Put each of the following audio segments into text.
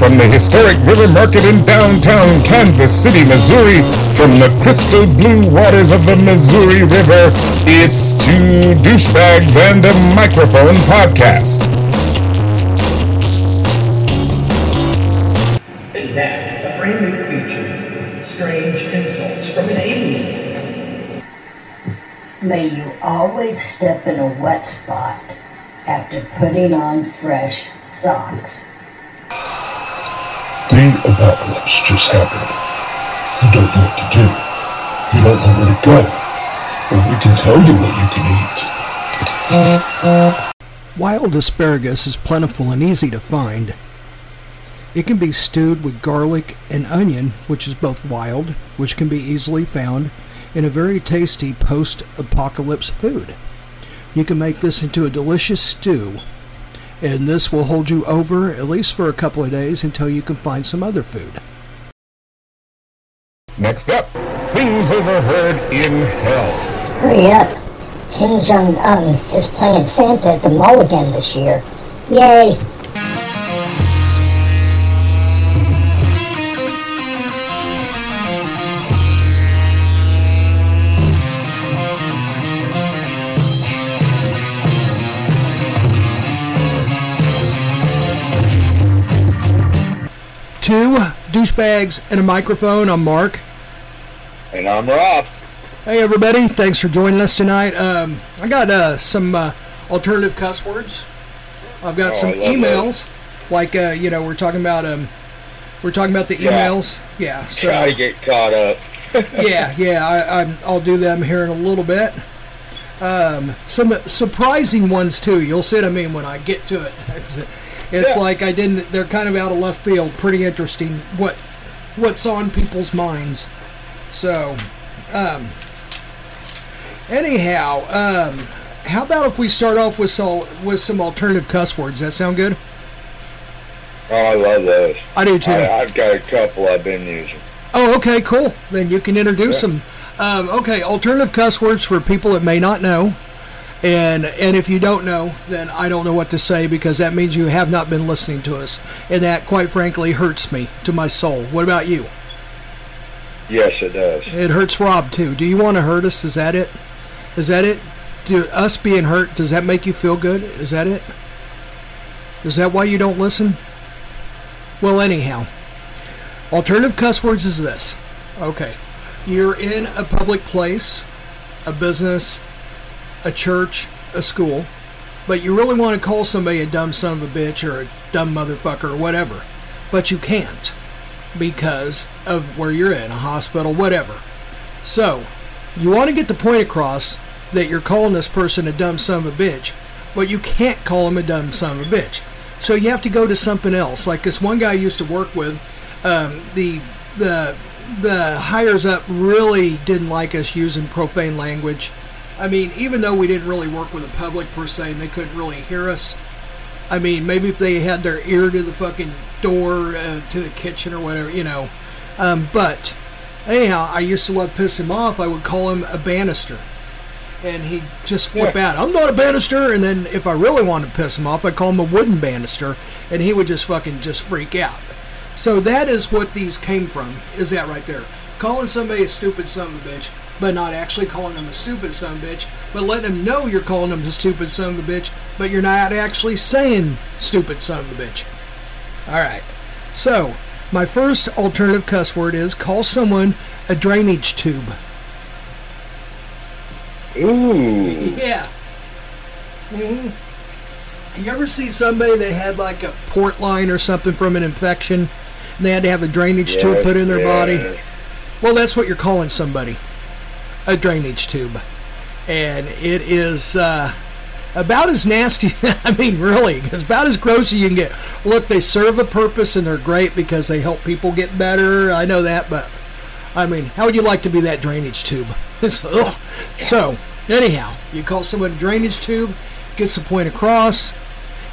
from the historic River Market in downtown Kansas City, Missouri, from the crystal blue waters of the Missouri River, it's Two Douchebags and a Microphone podcast. And now, a brand new feature Strange Insults from an Alien. May you always step in a wet spot after putting on fresh socks. The apocalypse just happened. You don't know what to do. You don't know where to go. But we can tell you what you can eat. Wild asparagus is plentiful and easy to find. It can be stewed with garlic and onion, which is both wild, which can be easily found, and a very tasty post apocalypse food. You can make this into a delicious stew, and this will hold you over at least for a couple of days until you can find some other food. Next up, things overheard in hell. Hurry up! Kim Jong Un is playing Santa at the mall again this year. Yay! Two douchebags and a microphone. I'm Mark. And I'm Rob. Hey everybody, thanks for joining us tonight. Um, I got uh, some uh, alternative cuss words. I've got Oh, some emails, like uh, you know we're talking about um, we're talking about the emails. Yeah, so Try to get caught up. yeah, yeah, I, I'm, I'll do them here in a little bit. Um, some surprising ones too. You'll see what I mean when I get to it. It's, Yeah. like I didn't. They're kind of out of left field. Pretty interesting. What what's on people's minds. So, um, anyhow, um, how about if we start off with some with some alternative cuss words? That sound good? Oh, I love those. I do too. I, I've got a couple I've been using. Oh, okay, cool. Then you can introduce Yeah. them. Um, okay, alternative cuss words for people that may not know, and and if you don't know, then I don't know what to say because that means you have not been listening to us, and that, quite frankly, hurts me to my soul. What about you? Yes, it does. It hurts Rob too. Do you want to hurt us? Is that it? Is that it? Do us being hurt does that make you feel good? Is that it? Is that why you don't listen? Well, anyhow, alternative cuss words is this. Okay, you're in a public place, a business, a church, a school, but you really want to call somebody a dumb son of a bitch or a dumb motherfucker or whatever, but you can't because of where you're in, a hospital, whatever. So, you want to get the point across that you're calling this person a dumb son of a bitch, but you can't call him a dumb son of a bitch. So you have to go to something else. Like this one guy I used to work with, um, the the the hires up really didn't like us using profane language. I mean, even though we didn't really work with the public per se, and they couldn't really hear us, I mean, maybe if they had their ear to the fucking door uh, to the kitchen or whatever, you know. Um, but anyhow, I used to love piss him off. I would call him a banister, and he'd just flip out. I'm not a banister. And then if I really wanted to piss him off, I'd call him a wooden banister, and he would just fucking just freak out. So that is what these came from. Is that right there? Calling somebody a stupid son of a bitch, but not actually calling them a stupid son of a bitch, but letting them know you're calling them a stupid son of a bitch, but you're not actually saying stupid son of a bitch. All right. So, my first alternative cuss word is call someone a drainage tube. Ooh. Yeah. hmm You ever see somebody that had like a port line or something from an infection, and they had to have a drainage tube put in their body? yes. Well, that's what you're calling somebody a drainage tube. And it is uh, about as nasty, I mean, really, it's about as gross as you can get. Look, they serve a purpose and they're great because they help people get better. I know that, but I mean, how would you like to be that drainage tube? So, anyhow, you call someone a drainage tube, gets the point across.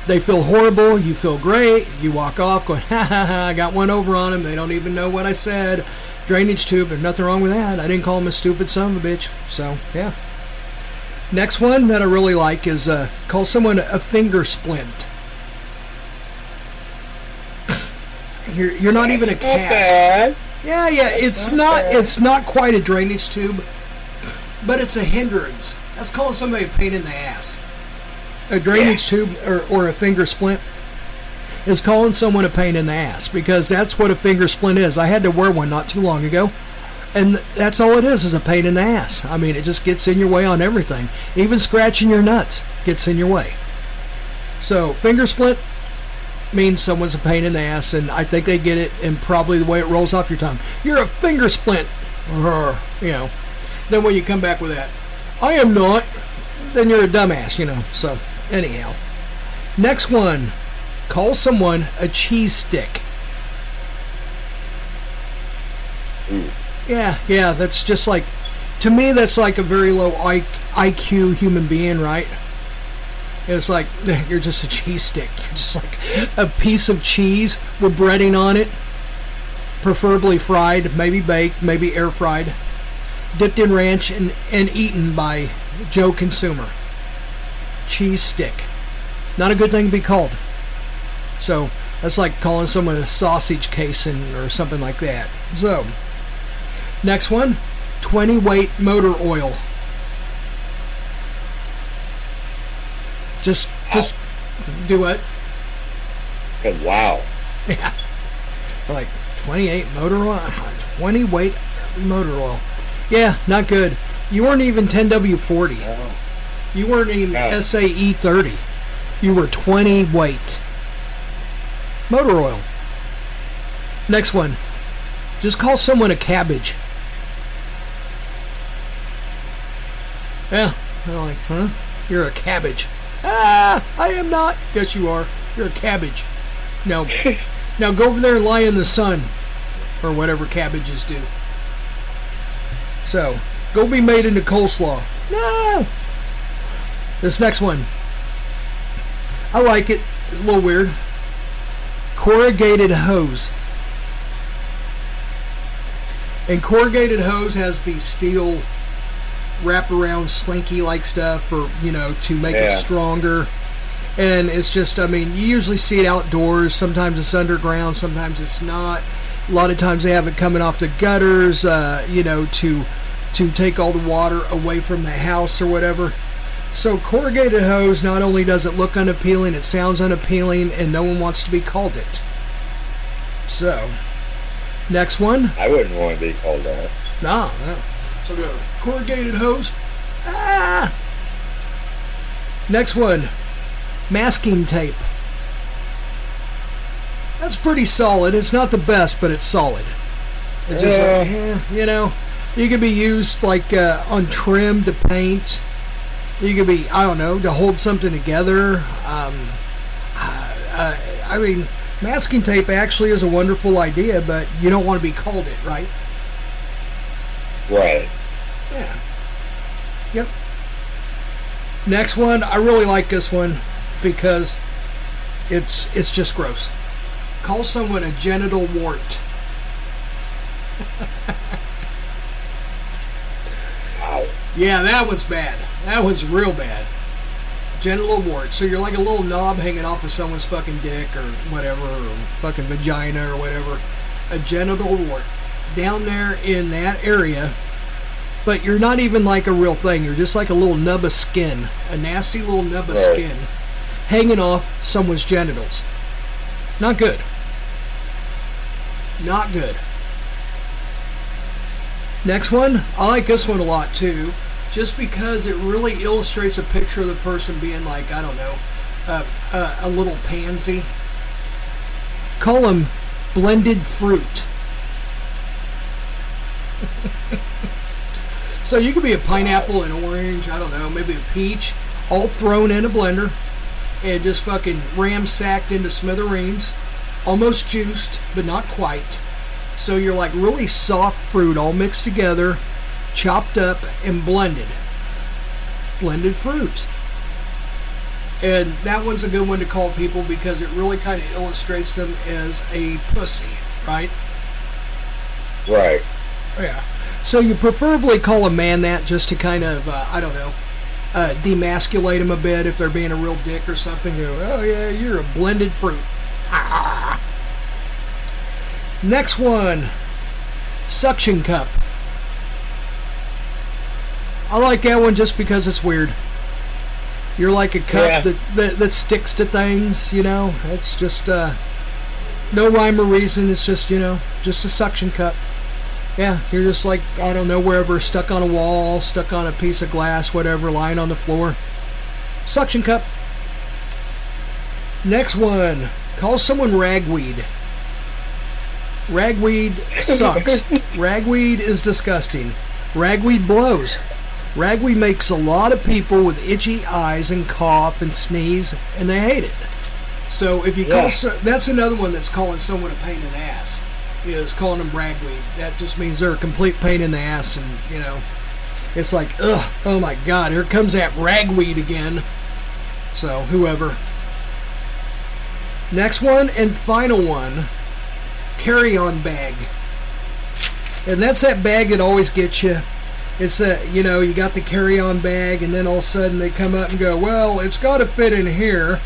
They feel horrible. You feel great. You walk off going, ha ha ha, I got one over on them. They don't even know what I said. Drainage tube, there's nothing wrong with that. I didn't call him a stupid son of a bitch. So, yeah. Next one that I really like is uh, call someone a finger splint. You're, you're not even a cast. Yeah, yeah, it's not it's not quite a drainage tube, but it's a hindrance. That's calling somebody a pain in the ass. A drainage tube or, or a finger splint is calling someone a pain in the ass because that's what a finger splint is. I had to wear one not too long ago. And that's all it is, is a pain in the ass. I mean, it just gets in your way on everything. Even scratching your nuts gets in your way. So, finger splint means someone's a pain in the ass, and I think they get it in probably the way it rolls off your tongue. You're a finger splint. Or, you know. Then when you come back with that, I am not, then you're a dumbass, you know. So, anyhow. Next one. Call someone a cheese stick. Yeah, yeah, that's just like, to me, that's like a very low IQ human being, right? It's like you're just a cheese stick. You're just like a piece of cheese with breading on it, preferably fried, maybe baked, maybe air fried, dipped in ranch and, and eaten by Joe Consumer. Cheese stick. Not a good thing to be called. So that's like calling someone a sausage casing or something like that. So, next one 20 weight motor oil. Just, just do it. Oh, Wow. Yeah. Like 28 motor oil, ah, 20 weight motor oil. Yeah, not good. You weren't even 10W40. You weren't even No. SAE 30. You were 20 weight. Motor oil. Next one. Just call someone a cabbage. Yeah. They're like, huh? You're a cabbage. Ah, I am not. Yes, you are. You're a cabbage. Now, now go over there and lie in the sun, or whatever cabbages do. So, go be made into coleslaw. No. This next one, I like it. A little weird. Corrugated hose. And corrugated hose has the steel wraparound slinky like stuff for you know to make it stronger. And it's just i mean you usually see it outdoors. Sometimes it's underground sometimes it's not. A lot of times they have it coming off the gutters uh, you know to to take all the water away from the house or whatever so corrugated hose not only does it look unappealing it sounds unappealing and no one wants to be called it so next one I wouldn't want to be called that. no, no. So go corrugated hose. Ah. Next one, masking tape. That's pretty solid. It's not the best, but it's solid. It's just Yeah. like, eh, you know, you can be used like uh, on trim to paint. You could be, I don't know, to hold something together. Um, uh, I mean, masking tape actually is a wonderful idea, but you don't want to be called it, right? Right. Yeah. Yep. Next one, I really like this one because it's it's just gross. Call someone a genital wart. Wow. Yeah, that one's bad. That was real bad. Genital wart. So you're like a little knob hanging off of someone's fucking dick or whatever, or fucking vagina or whatever. A genital wart. Down there in that area, but you're not even like a real thing. You're just like a little nub of skin, a nasty little nub of skin hanging off someone's genitals. Not good. Not good. Next one, I like this one a lot too, just because it really illustrates a picture of the person being like, I don't know, uh, uh, a little pansy. Call them blended fruit. so you could be a pineapple, an orange, I don't know, maybe a peach, all thrown in a blender and just fucking ramsacked into smithereens, almost juiced, but not quite. So you're like really soft fruit all mixed together, chopped up and blended. Blended fruit. And that one's a good one to call people because it really kind of illustrates them as a pussy, right? Right. Yeah. So you preferably call a man that just to kind of, uh, I don't know, uh, demasculate him a bit if they're being a real dick or something. You oh yeah, you're a blended fruit. Next one Suction Cup. I like that one just because it's weird. You're like a cup Yeah. that, that that sticks to things, you know. It's just uh, no rhyme or reason. It's just you know, just a suction cup. Yeah, you're just like I don't know wherever, stuck on a wall, stuck on a piece of glass, whatever, lying on the floor. Suction cup. Next one, call someone ragweed. Ragweed sucks. Ragweed is disgusting. Ragweed blows. Ragweed makes a lot of people with itchy eyes and cough and sneeze, and they hate it. So if you call, Yeah. so, that's another one that's calling someone a pain in the ass. Is calling them ragweed. That just means they're a complete pain in the ass, and you know, it's like, ugh, oh my God, here comes that ragweed again. So whoever. Next one and final one, carry-on bag. And that's that bag that always gets you. It's that, you know, you got the carry-on bag and then all of a sudden they come up and go, well, it's got to fit in here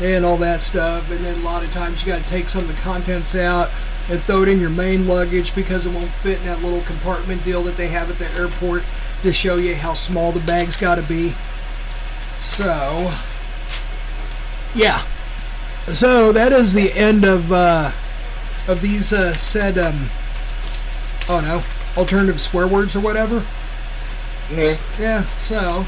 and all that stuff. And then a lot of times you got to take some of the contents out and throw it in your main luggage because it won't fit in that little compartment deal that they have at the airport to show you how small the bag's got to be. So, yeah. So that is the end of uh, of these uh, said um, oh no alternative swear words or whatever. Yeah. Yeah. So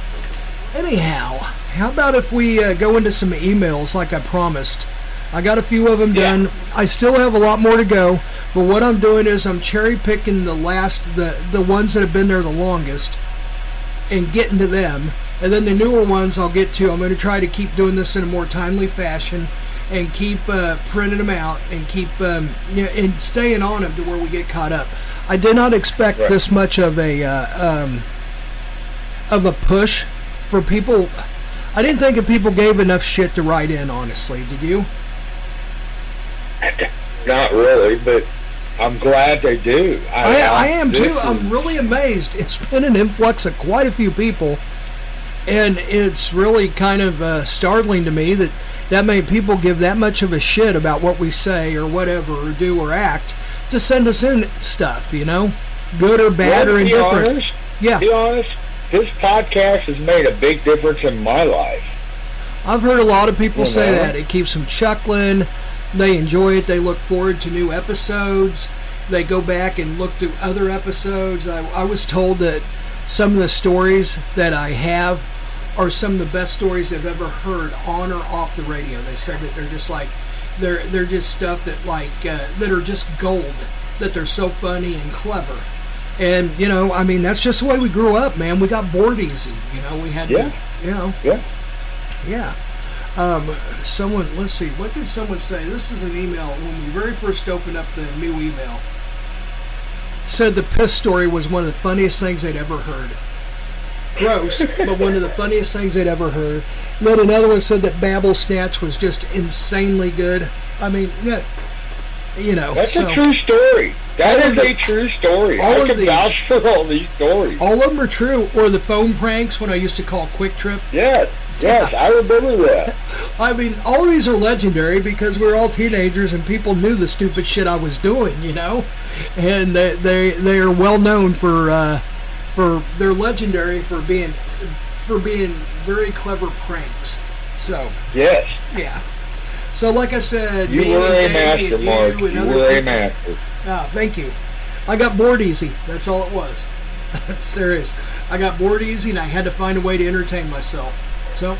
anyhow, how about if we uh, go into some emails like I promised? I got a few of them Yeah. done. I still have a lot more to go, but what I'm doing is I'm cherry picking the last the the ones that have been there the longest and getting to them. And then the newer ones I'll get to. I'm going to try to keep doing this in a more timely fashion and keep uh, printing them out and keep um, you know, and staying on them to where we get caught up. I did not expect Right. this much of a uh, um, of a push for people. I didn't think that people gave enough shit to write in. Honestly, did you? Not really, but I'm glad they do. I, I am too. is- I'm really amazed. It's been an influx of quite a few people, and it's really kind of uh, startling to me that that many people give that much of a shit about what we say or whatever or do or act to send us in stuff. You know, good or bad Well, or indifferent. honest, Yeah, be honest, this podcast has made a big difference in my life. I've heard a lot of people You say know? that. It keeps them chuckling. They enjoy it. They look forward to new episodes. They go back and look through other episodes. I, I was told that some of the stories that I have are some of the best stories they've ever heard on or off the radio. They said that they're just like they're they're just stuff that like uh, that are just gold. That they're so funny and clever. And you know, I mean, that's just the way we grew up, man. We got bored easy. You know, we had Yeah. to, you know, Yeah. yeah. Um, someone, let's see, what did someone say? This is an email when we very first opened up the new email. Said the piss story was one of the funniest things they'd ever heard. Gross, but one of the funniest things they'd ever heard. And then another one said that Babel Snatch was just insanely good. I mean, yeah, you know, That's so a true story. That is of a true story. all I can these- vouch for all these stories. all of them are true. Or the phone pranks when I used to call QuikTrip. Yes, yes, I remember that. I mean, all these are legendary because we are all teenagers and people knew the stupid shit I was doing, you know, and they they, they are well known for uh, for they're legendary for being for being very clever pranks. So Yes, yeah. So like I said, you me were and a master, and Mark. you and You were a master. Ah, thank you. I got bored easy. That's all it was. Serious. I got bored easy, and I had to find a way to entertain myself. So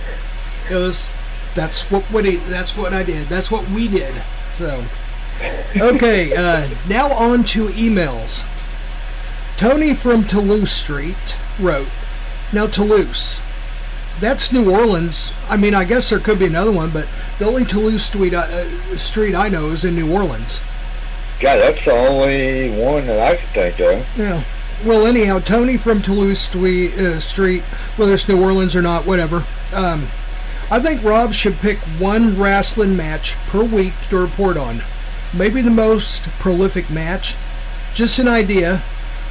it was. That's what what That's what I did. That's what we did. So okay. Uh, now on to emails. Tony from Toulouse Street wrote. Now Toulouse. That's New Orleans. I mean, I guess there could be another one, but the only Toulouse street, uh, street I know is in New Orleans. God, that's the only one that I could think of. Yeah. Well, anyhow, Tony from Toulouse Street, uh, Street whether it's New Orleans or not, whatever. Um, I think Rob should pick one wrestling match per week to report on. Maybe the most prolific match. Just an idea.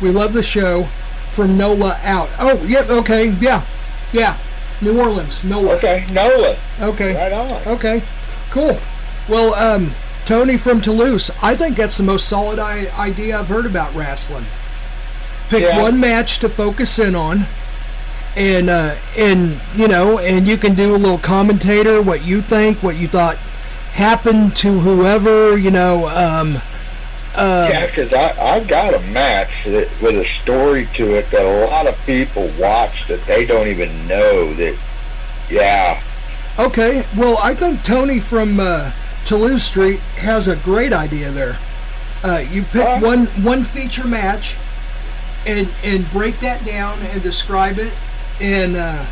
We love the show. From NOLA out. Oh, yep, okay, yeah, yeah. New Orleans, NOLA. Okay, Nola, Okay. right on. Okay, cool. Well, um, Tony from Toulouse. I think that's the most solid I- idea I've heard about wrestling. Pick Yeah. one match to focus in on, and uh, and you know, and you can do a little commentator, what you think, what you thought happened to whoever, you know. Um, uh, Yeah, because I've got a match that, with a story to it that a lot of people watch that they don't even know that. Yeah, Okay, well, I think Tony from uh, Toulouse Street has a great idea there. Uh, you pick one one feature match, and and break that down and describe it, and uh,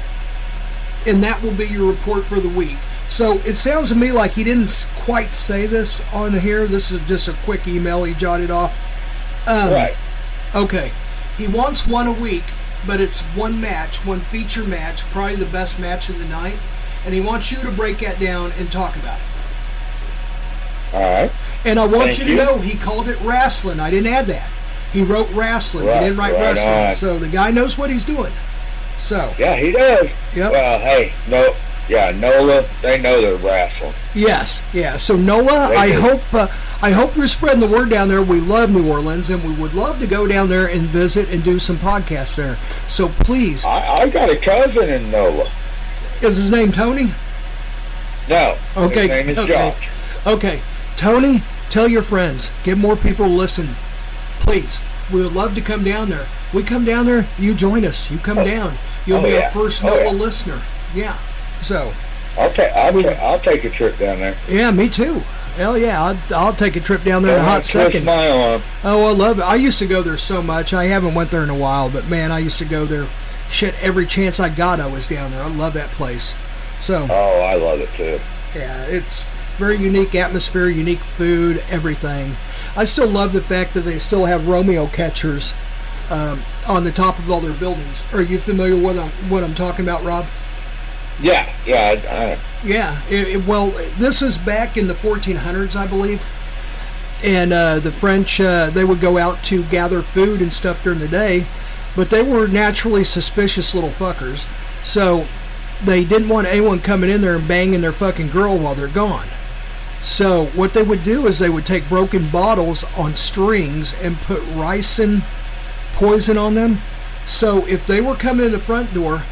and that will be your report for the week. So it sounds to me like he didn't quite say this on here. This is just a quick email he jotted off. Um, right. Okay. He wants one a week, but it's one match, one feature match, probably the best match of the night. And he wants you to break that down and talk about it. All right. And I want Thank you to you. know he called it wrestling. I didn't add that. He wrote wrestling. Right, he didn't write right wrestling. on. So the guy knows what he's doing. So, Yeah, he does. Yep. Well, hey, no, yeah, Nola, they know they're wrestling. yes, yeah. So Noah, They I do. hope uh, I hope you're spreading the word down there. We love New Orleans, and we would love to go down there and visit and do some podcasts there. So please, I, I got a cousin in Nola. is his name Tony? No. Okay, His name is okay. Josh. Okay, Tony, tell your friends, get more people to listen, please. We would love to come down there. We come down there, you join us. You come down. You'll Oh, be yeah. our first Oh, NOLA yeah. listener. Yeah. So, I'll take, I'll, We- ta- I'll take a trip down there. yeah, me too. Hell yeah, I'll, I'll take a trip down there in a hot second. my arm. Oh, I love it. I used to go there so much. I haven't went there in a while, but man, I used to go there. Shit, every chance I got, I was down there. I love that place. So, Oh, I love it too. Yeah, it's very unique atmosphere, unique food, everything. I still love the fact that they still have Romeo catchers um, on the top of all their buildings. Are you familiar with um, what I'm talking about, Rob? Yeah, yeah. I, I, Yeah. It, it- well, this is back in the 1400s, I believe. And uh, the French, uh, they would go out to gather food and stuff during the day, but they were naturally suspicious little fuckers. So they didn't want anyone coming in there and banging their fucking girl while they're gone. So what they would do is they would take broken bottles on strings and put ricin poison on them. So if they were coming in the front door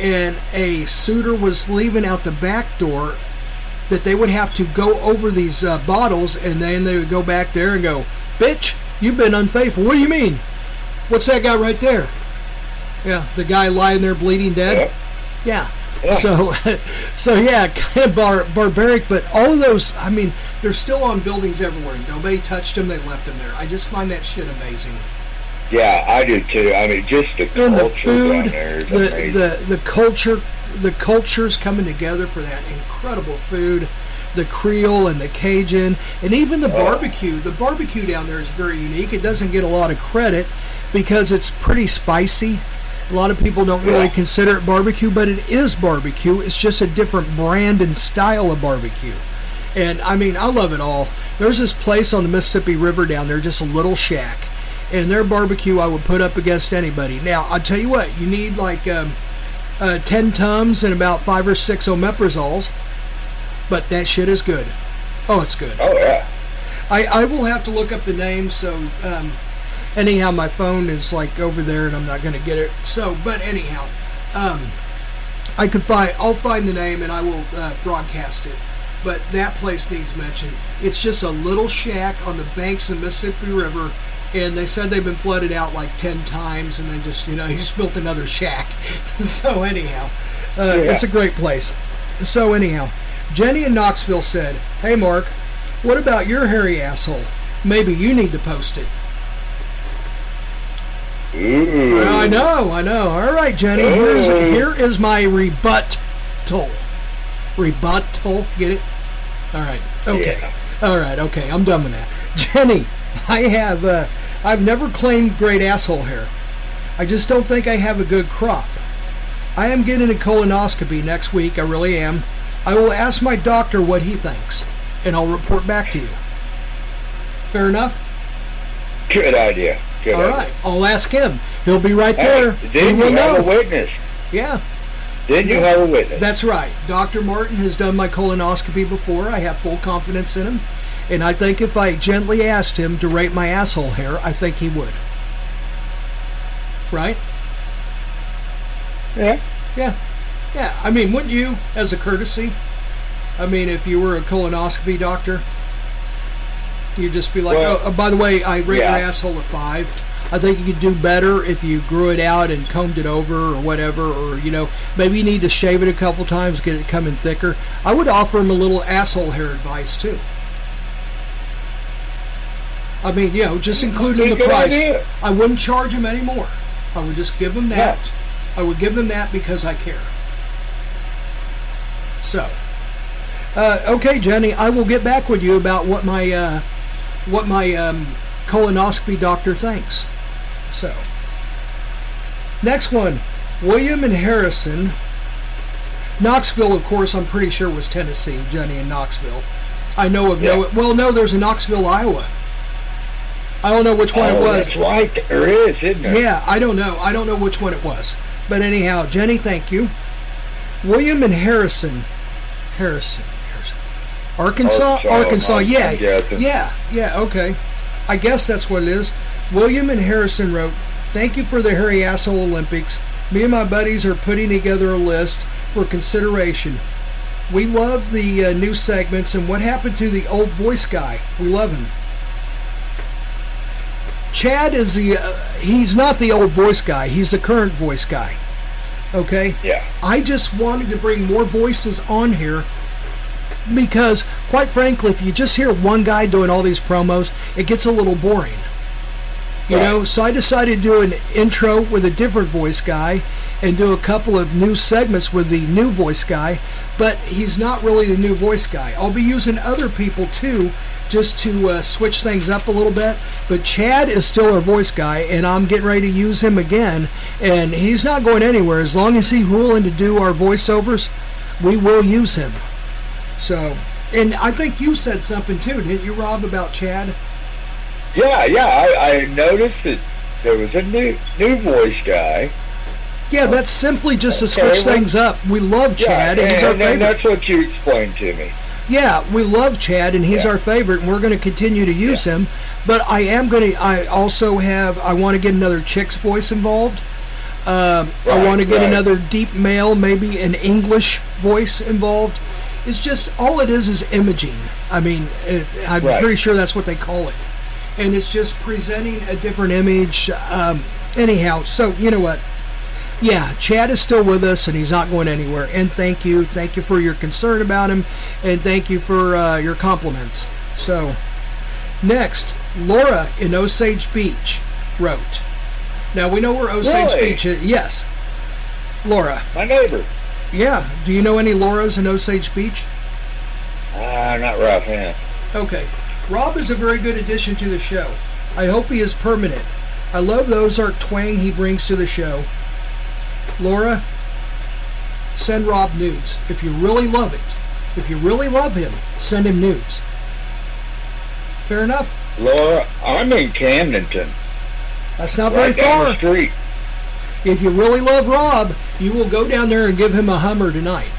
and a suitor was leaving out the back door, that they would have to go over these uh, bottles and then they would go back there and go, "Bitch, you've been unfaithful." What do you mean? What's that guy right there? Yeah, the guy lying there bleeding dead. Yeah. Yeah. So, so yeah, kind of bar- barbaric, but all those, I mean, they're still on buildings everywhere. Nobody touched them; they left them there. I just find that shit amazing. yeah, I do too. I mean, just the And the culture food, down there is the the the culture, the cultures coming together for that incredible food. The Creole and the Cajun, and even the Oh. barbecue. The barbecue down there is very unique. It doesn't get a lot of credit because it's pretty spicy. A lot of people don't really Yeah. consider it barbecue, but it is barbecue. It's just a different brand and style of barbecue. And I mean, I love it all. There's this place on the Mississippi River down there, just a little shack. And their barbecue I would put up against anybody. Now, I'll tell you what, you need like um, uh, 10 Tums and about 5 or 6 Omeprazoles. But that shit is good. Oh, it's good. oh yeah. I, I will have to look up the name. So, um, anyhow, my phone is like over there, and I'm not going to get it. So, but anyhow, um, I could find. I'll find the name, and I will uh, broadcast it. But that place needs mention. It's just a little shack on the banks of the Mississippi River, and they said they've been flooded out like ten times, and they just, you know, he just built another shack. so anyhow, uh, Yeah. it's a great place. So anyhow, Jenny in Knoxville said, "Hey Mark, what about your hairy asshole? Maybe you need to post it." Ooh. I know, I know. All right, Jenny. Here's here is my rebuttal. Rebuttal. Get it? All right. Okay. Yeah. All right. Okay. I'm done with that. Jenny, I have uh, I've never claimed great asshole hair. I just don't think I have a good crop. I am getting a colonoscopy next week. I really am. I will ask my doctor what he thinks, and I'll report back to you. Fair enough. Good idea. All idea. I'll ask him. He'll be right there. He then you have know. a witness. Yeah. Then you have a witness. That's right. Dr. Martin has done my colonoscopy before. I have full confidence in him. And I think if I gently asked him to rate my asshole hair, I think he would. Right? Yeah. Yeah. Yeah. I mean, wouldn't you, as a courtesy? I mean, if you were a colonoscopy doctor, you'd just be like, Well, oh, oh, by the way, I rate yeah. your asshole a five. I think you could do better if you grew it out and combed it over or whatever, or, you know, maybe you need to shave it a couple times, get it coming thicker. I would offer him a little asshole hair advice, too. I mean, you know, just include in the price. idea. I wouldn't charge him anymore. I would just give him that. I would give him that because I care. So, uh, okay, Jenny, I will get back with you about what my uh, what my um, colonoscopy doctor thinks. So, next one, William and Harrison. Knoxville, of course, I'm pretty sure was Tennessee. Jenny in Knoxville. I know of no. Well, no, there's a Knoxville, Iowa. I don't know which one oh, it was. that's right. There is, isn't there? Yeah, I don't know. I don't know which one it was. But anyhow, Jenny, thank you. William and Harrison. Harrison. Arkansas? Arkansas, Arkansas, yeah. Yeah, yeah, okay. I guess that's what it is. William and Harrison wrote, Thank you for the Hairy Asshole Olympics. Me and my buddies are putting together a list for consideration. We love the uh, new segments and what happened to the old voice guy. We love him. Chad is the uh, he's not the old voice guy. He's the current voice guy. Okay? Yeah. I just wanted to bring more voices on here because quite frankly, if you just hear one guy doing all these promos, it gets a little boring. You Right. know, so I decided to do an intro with a different voice guy and do a couple of new segments with the new voice guy, but he's not really the new voice guy. I'll be using other people too just to uh, switch things up a little bit, but Chad is still our voice guy and I'm getting ready to use him again and he's not going anywhere as long as he's willing to do our voiceovers, we will use him. So, and I think you said something too, didn't you, Rob, about Chad? Yeah, yeah. I, I noticed that there was a new new voice guy. Yeah, that's simply just to Okay, switch well- things up. We love Chad, yeah, and he's our and favorite. that's what you explained to me. Yeah, we love Chad, and he's Yeah. our favorite, and we're going to continue to use him. But I am going to. I also have. I want to get another chick's voice involved. Um, I want to get right. another deep male, maybe an English voice involved. It's just all it is is imaging. I mean, it, I'm Right. pretty sure that's what they call it, and it's just presenting a different image. Um, anyhow, so you know what? Yeah, Chad is still with us and he's not going anywhere. And thank you. Thank you for your concern about him and thank you for uh, your compliments. So, next, Laura in Osage Beach wrote. Now, we know where Osage Really? Beach is. Yes. Laura. My neighbor. Yeah. Do you know any Lauras in Osage Beach? Ah, not rough hand. Okay. Rob is a very good addition to the show. I hope he is permanent. I love the Ozark twang he brings to the show. Laura, send Rob nudes. If you really love it, if you really love him, send him nudes. Fair enough. Laura, I'm in Camdenton. That's not Right very down far. the street. If you really love Rob, you will go down there and give him a Hummer tonight.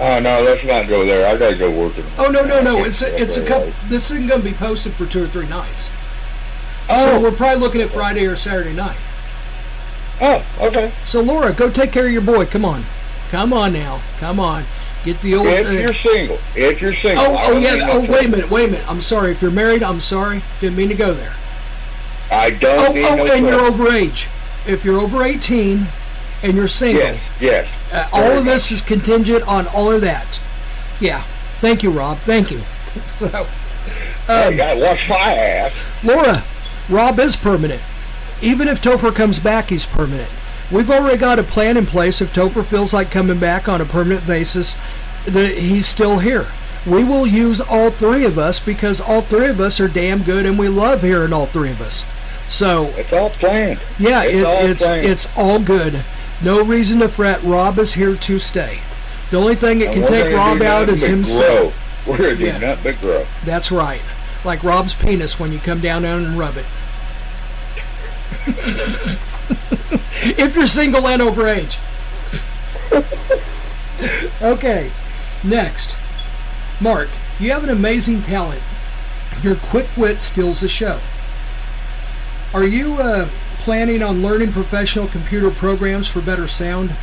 Oh no, let's not go there. I gotta go work. in- Oh no no no! It's a, it's a couple. This isn't going to be posted for two or three nights. Oh, So we're probably looking at Friday or Saturday night. oh, okay. So Laura, go take care of your boy. Come on, come on now, come on. Get the old. If uh, you're single, if you're single. oh oh yeah. Oh wait a minute. Wait a minute. I'm sorry. If you're married, I'm sorry. Didn't mean to go there. I don't Oh oh, no and you're trouble. over age. If you're over 18 and you're single, Yes, yes. uh, all of this is contingent on all of that. Yeah. Thank you, Rob. Thank you. So, um, you gotta wash my ass. Laura, Rob is permanent. Even if Topher comes back, he's permanent. We've already got a plan in place. If Topher feels like coming back on a permanent basis, that he's still here. We will use all three of us because all three of us are damn good, and we love hearing all three of us. So It's all planned. yeah, it's it, all it's planned. it's all good. No reason to fret. Rob is here to stay. The only thing that And can take Rob out is himself. Grow. We're gonna do Yeah. nothing but grow. That's right. Like Rob's penis when you come down and rub it. if you're single and over age. okay. Next. Mark, You have an amazing talent. Your quick wit steals the show. Are you uh, planning on learning professional computer programs for better sound?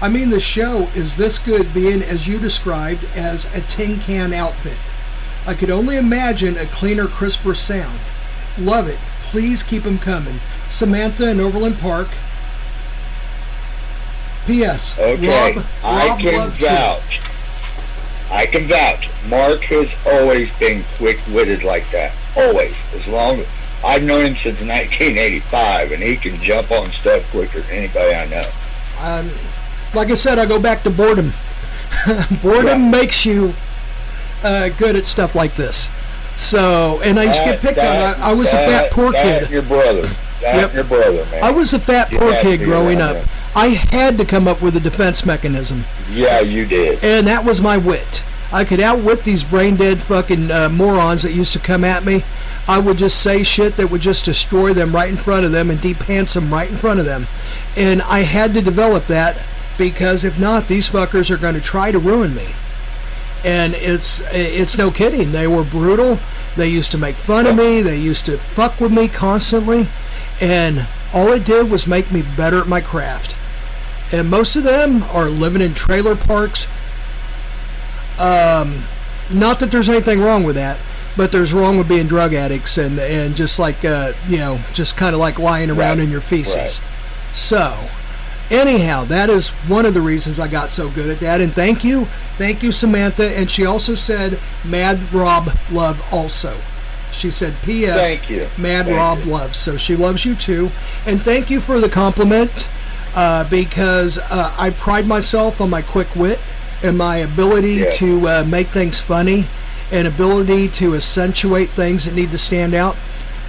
I mean, the show is this good being, as you described, as a tin can outfit. I could only imagine a cleaner, crisper sound. Love it. Please keep them coming. Samantha in Overland Park. P.S. Okay, Rob, I Rob can loved you. vouch. I can vouch. Mark has always been quick-witted like that. Always. As long as I've known him since 1985, and he can jump on stuff quicker than anybody I know. Um, like I said, I go back to boredom. boredom Yeah. makes you uh, good at stuff like this. So, and I used to get That- picked on. I, I was a fat poor that kid. Your brother. That Yep. your brother, man. I was a fat You poor kid growing up. that. I had to come up with a defense mechanism, Yeah, you did. and that was my wit. I could outwit these brain dead fucking uh, morons that used to come at me. I would just say shit that would just destroy them right in front of them and deep pants them right in front of them. And I had to develop that because if not, these fuckers are going to try to ruin me. And it's it's no kidding. They were brutal. They used to make fun of me. They used to fuck with me constantly. And all it did was make me better at my craft. And most of them are living in trailer parks, not that there's anything wrong with that, but there's wrong with being drug addicts and and just like uh, you know, just kind of like lying around Right, in your feces. right. So, anyhow, that is one of the reasons I got so good at that. And thank you, thank you, Samantha. And she also said, "Mad Rob love also." She said, "P.S. Thank you. Mad Thank Rob you. loves." So she loves you too. And thank you for the compliment uh, because uh, I pride myself on my quick wit and my ability Yeah. to uh, make things funny and ability to accentuate things that need to stand out.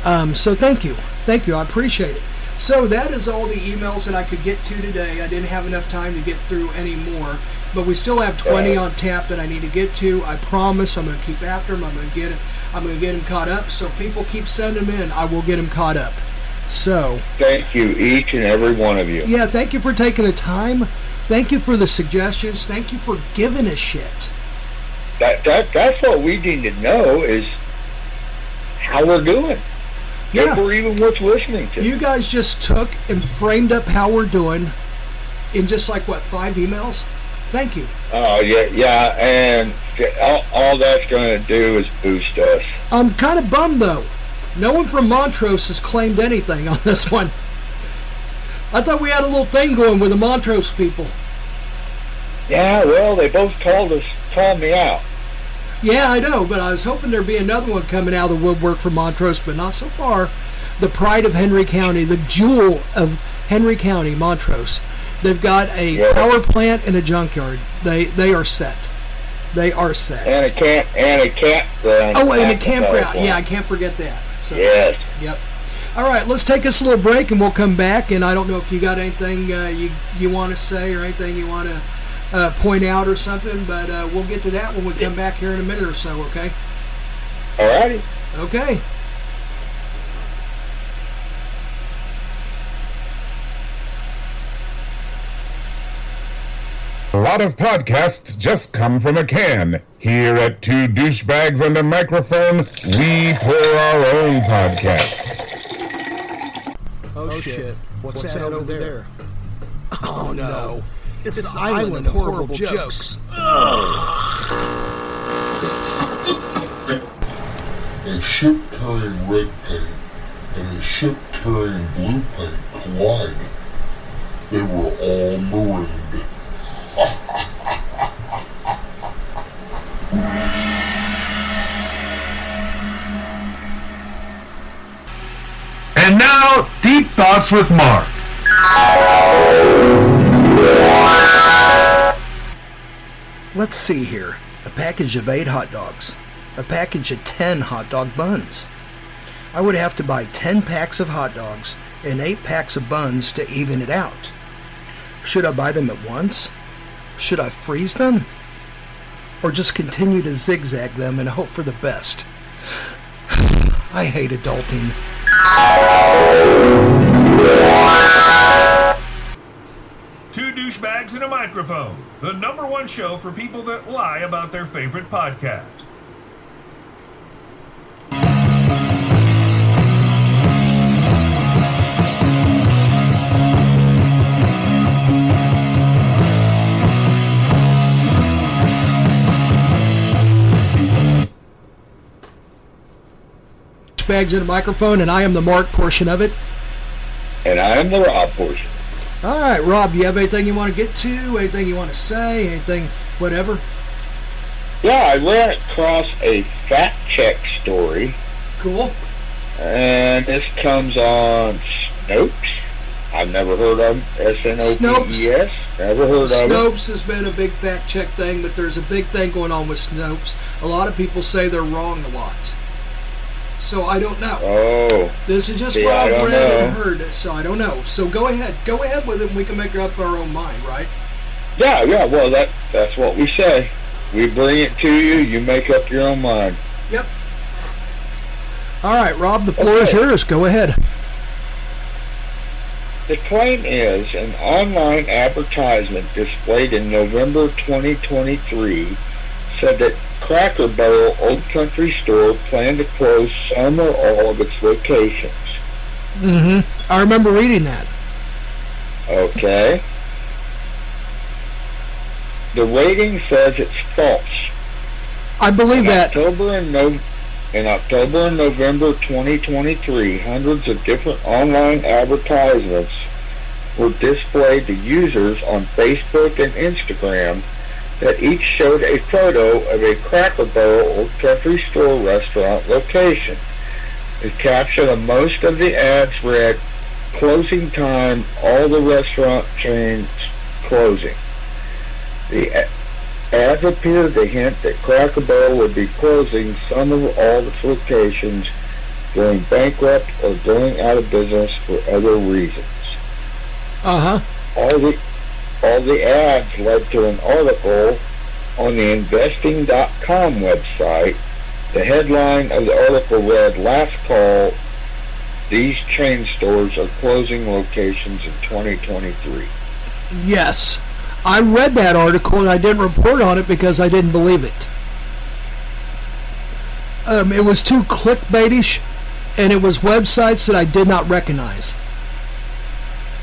Um, so thank you. Thank you. I appreciate it. So that is all the emails that I could get to today. I didn't have enough time to get through any more, but we still have 20 on tap that I need to get to. I promise I'm going to keep after them. I'm going to get I'm going to get them caught up. So people keep sending them in. I will get them caught up. So Thank you, each and every one of you. yeah, thank you for taking the time. Thank you for the suggestions. Thank you for giving a shit. That, that that's what we need to know is how we're doing. Yeah. If we're even worth listening to. You guys just took and framed up how we're doing in just like what five emails. Thank you. Oh yeah, yeah, and all, all that's going to do is boost us. I'm kind of bummed though. No one from Montrose has claimed anything on this one. I thought we had a little thing going with the Montrose people. Yeah, well, they both called us, called me out. Yeah, I know, but I was hoping there'd be another one coming out of the woodwork from Montrose, but not so far. The pride of Henry County, the jewel of Henry County, Montrose. They've got a Yeah. power plant and a junkyard. They they are set. They are set. And a camp, and a campground. Oh, and a campground. Yeah, I can't forget that. So, Yes. Yep. All right, let's take us a little break and we'll come back. And I don't know if you got anything uh, you you want to say or anything you want to uh, point out or something, but uh, we'll get to that when we come back here in a minute or so. Okay. Alrighty. Okay. A lot of podcasts just come from a can. Here at Two Douchebags and a Microphone, we pour our own podcasts. Oh, oh, shit. What's, that, over there? Oh, oh no. It's, this island of horrible jokes. A ship carrying red paint and a ship carrying blue paint collide. They were all marooned. And now, Deep Thoughts with Mark. Let's see here. A package of eight hot dogs. A package of ten hot dog buns. I would have to buy ten packs of hot dogs and eight packs of buns to even it out. Should I buy them at once? Should I freeze them? Or just continue to zigzag them and hope for the best? I hate adulting. Two douchebags and a microphone, the number one show for people that lie about their favorite podcast. Douchebags in a microphone, and I am the Mark portion of it. And I am the Rob portion. All right, Rob, you have anything you want to get to? Anything you want to say? Anything, whatever? Yeah, I ran across a fact check story, Cool. and this comes on Snopes. I've never heard of SNOP. S N O P S. Yes, never heard of it. Snopes has been a big fact check thing, but there's a big thing going on with Snopes. A lot of people say they're wrong a lot. So I don't know. Oh, This is just See, what I I've read know. and heard, so I don't know. So go ahead. Go ahead with it and we can make up our own mind, right? yeah, yeah. Well, that that's what we say. We bring it to you. You make up your own mind. Yep. All right, Rob, the floor is yours. Go ahead. The claim is an online advertisement displayed in November 2023 said that Cracker Barrel Old Country Store planned to close some or all of its locations. Mm-hmm. I remember reading that. Okay. The rating says it's false. I believe In that. October and no- in October and November 2023, hundreds of different online advertisements were displayed to users on Facebook and Instagram that each showed a photo of a Cracker Barrel Old Country Store restaurant location. The caption of most of the ads read, closing time, all the restaurant chains closing. The ads appeared to hint that Cracker Barrel would be closing some or all its locations, going bankrupt, or going out of business for other reasons. Uh huh. All the all the ads led to an article on the investing.com website. The headline of the article read, Last call, these chain stores are closing locations in 2023. Yes. I read that article and I didn't report on it because I didn't believe it. Um, it was too clickbaitish, and it was websites that I did not recognize.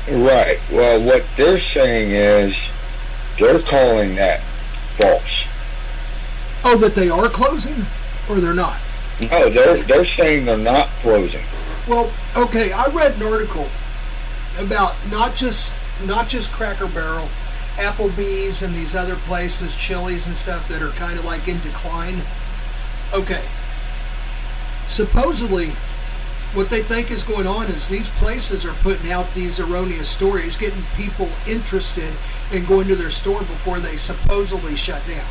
Right. Well, what they're saying is they're calling that false. Oh, that they are closing, or they're not. No, they're they're saying they're not closing. Well, okay, I read an article about not just not just Cracker Barrel, Applebee's and these other places, Chili's and stuff that are kind of like in decline. Okay. Supposedly, what they think is going on is these places are putting out these erroneous stories, getting people interested in going to their store before they supposedly shut down.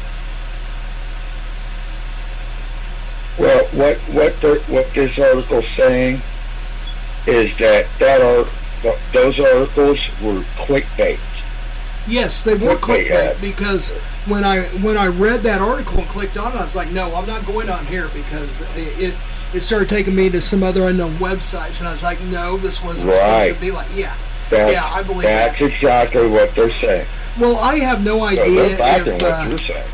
Well, what what the, what this article's saying is that that are those articles were clickbait. Yes, they were Clickbait clickbait because when I when I read that article and clicked on it, I was like, no, I'm not going on here because it it, it started taking me to some other unknown websites, and I was like, no, this wasn't supposed to be like, yeah, That's, yeah, I believe that's that. exactly what they're saying. Well, I have no idea backing if what uh, you're saying.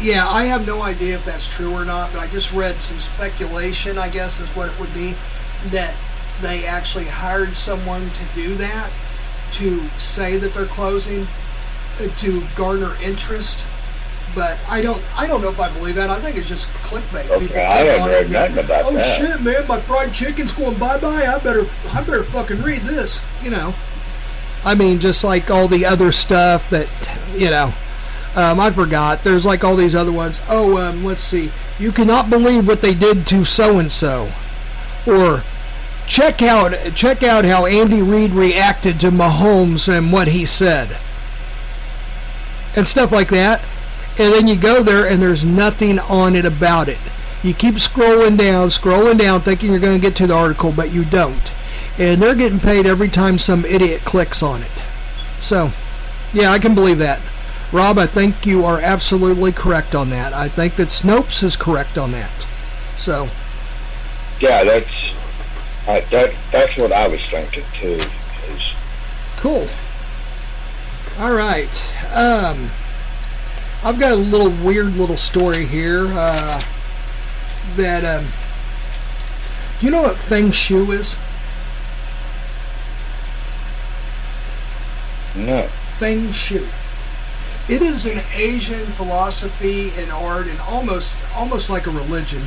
yeah, I have no idea if that's true or not, but I just read some speculation, I guess is what it would be, that they actually hired someone to do that, to say that they're closing, uh, to garner interest. But I don't, I don't know if I believe that. I think it's just clickbait. Okay, People I haven't read nothing about oh that." shit, man, my fried chicken's going bye bye. I better, I better fucking read this. You know. I mean, just like all the other stuff that, you know. Um, I forgot. There's like all these other ones. Oh, um, let's see. You cannot believe what they did to so and so, or check out check out how Andy Reid reacted to Mahomes and what he said, and stuff like that. And then you go there and there's nothing on it about it. You keep scrolling down, scrolling down, thinking you're going to get to the article, but you don't. And they're getting paid every time some idiot clicks on it. So, yeah, I can believe that. Rob, I think you are absolutely correct on that. I think that Snopes is correct on that. So, Yeah, that's I, that that's what I was thinking too. Is cool. All right. Um, I've got a little weird little story here. Uh, that um, do you know what Feng Shui is? no. Feng Shui. It is an Asian philosophy and art, and almost almost like a religion.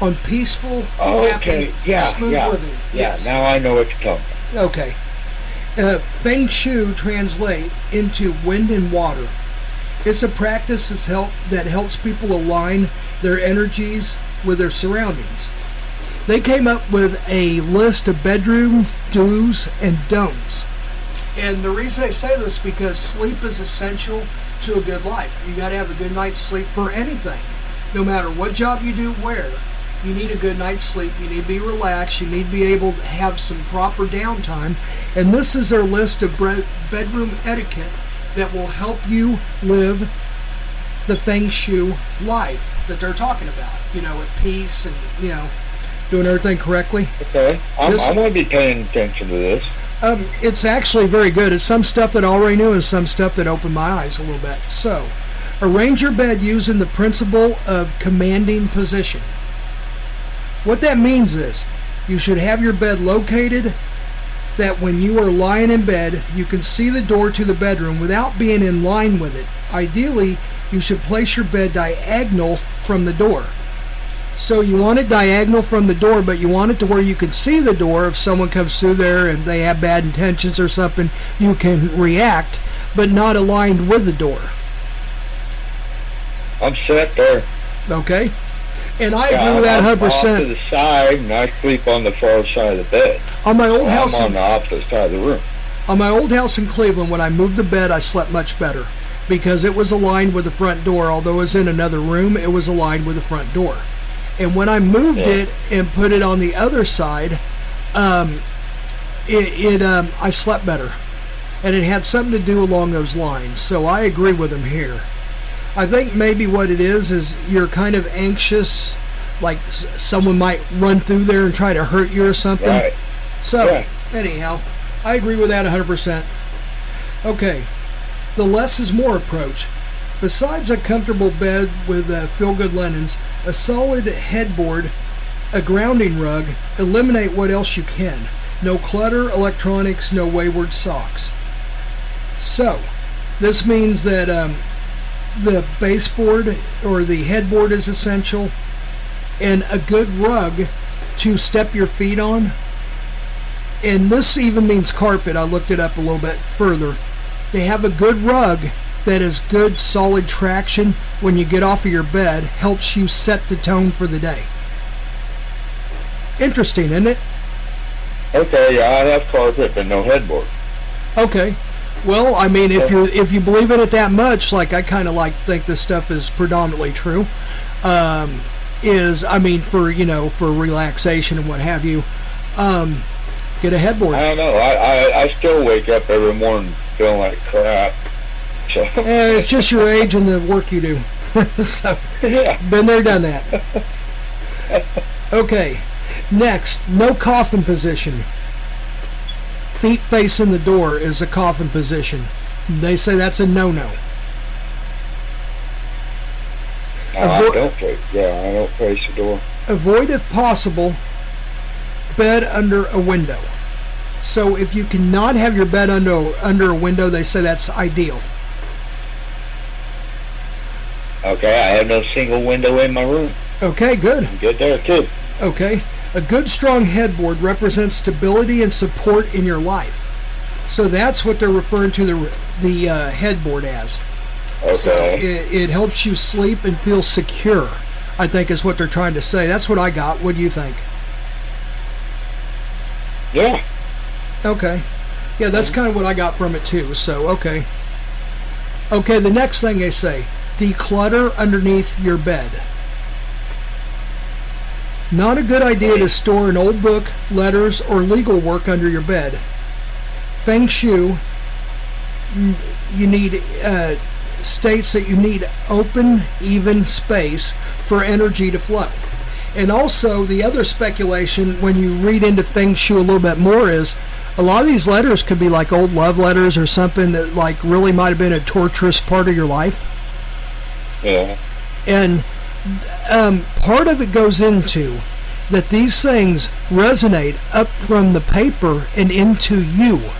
on peaceful, Okay, happy, yeah, smooth yeah, living. yeah. Yes. Now I know what you're talking about. Okay. Uh, Feng Shui translate into wind and water. It's a practice that's help, that helps people align their energies with their surroundings. They came up with a list of bedroom do's and don'ts. And the reason I say this because sleep is essential to a good life. You got to have a good night's sleep for anything. No matter what job you do, where, you need a good night's sleep. You need to be relaxed. You need to be able to have some proper downtime. And this is their list of bedroom etiquette that will help you live the Feng Shui life that they're talking about. You know, at peace and, you know, doing everything correctly. Okay, I'm, This- I'm going to be paying attention to this. Um, it's actually very good. It's some stuff that I already knew and some stuff that opened my eyes a little bit. So, arrange your bed using the principle of commanding position. What that means is you should have your bed located that when you are lying in bed, you can see the door to the bedroom without being in line with it. Ideally, you should place your bed diagonal from the door. So you want it diagonal from the door, but you want it to where you can see the door. If someone comes through there and they have bad intentions or something, you can react, but not aligned with the door. I'm set there. Okay? And I Yeah, agree with that I'm 100%. Off to the side, and I sleep on the far side of the bed. On my old I'm house, on in, the opposite side of the room. on my old house in Cleveland, when I moved the bed, I slept much better because it was aligned with the front door. Although it was in another room, it was aligned with the front door. And when I moved Yeah. it and put it on the other side, um, it, it um, I slept better, and it had something to do along those lines. So I agree with him here. I think maybe what it is is you're kind of anxious, like s- someone might run through there and try to hurt you or something. Right. So, Yeah. anyhow, I agree with that 100%. Okay, the less is more approach. Besides a comfortable bed with uh, feel good linens, a solid headboard, a grounding rug, eliminate what else you can. No clutter, electronics, no wayward socks. So, this means that um, the baseboard or the headboard is essential, and a good rug to step your feet on and this even means carpet. I looked it up a little bit further. They have a good rug that is good, solid traction when you get off of your bed, helps you set the tone for the day. Interesting, isn't it? Okay, yeah, I have carpet, but no headboard. Okay. Well, I mean, if you if you believe in it that much, like I kind of like think this stuff is predominantly true. Um, is I mean, for you know, for relaxation and what have you, um, get a headboard. I don't know. I, I, I still wake up every morning feeling like crap. So, Eh, it's just your age and the work you do. so, yeah. been there, done that. Okay, next, no coffin position. Feet facing the door is a coffin position. They say that's a no-no. No, I don't face. Yeah, I don't face the door. Avoid, if possible, bed under a window. So if you cannot have your bed under under a window, they say that's ideal. Okay, I have no single window in my room. Okay, good. I'm good there too. Okay. A good strong headboard represents stability and support in your life. So that's what they're referring to the the uh, headboard as. So Okay. it, it helps you sleep and feel secure. I think is what they're trying to say. That's what I got. What do you think? Yeah. Okay. Yeah, that's kind of what I got from it too. So okay. Okay, the next thing they say: declutter underneath your bed. Not a good idea to store an old book, letters, or legal work under your bed. Feng Shui, you need uh, states that you need open, even space for energy to flow. And also, the other speculation when you read into Feng Shui a little bit more is a lot of these letters could be like old love letters or something that like really might have been a torturous part of your life Yeah. and um, part of it goes into that these things resonate up from the paper and into you.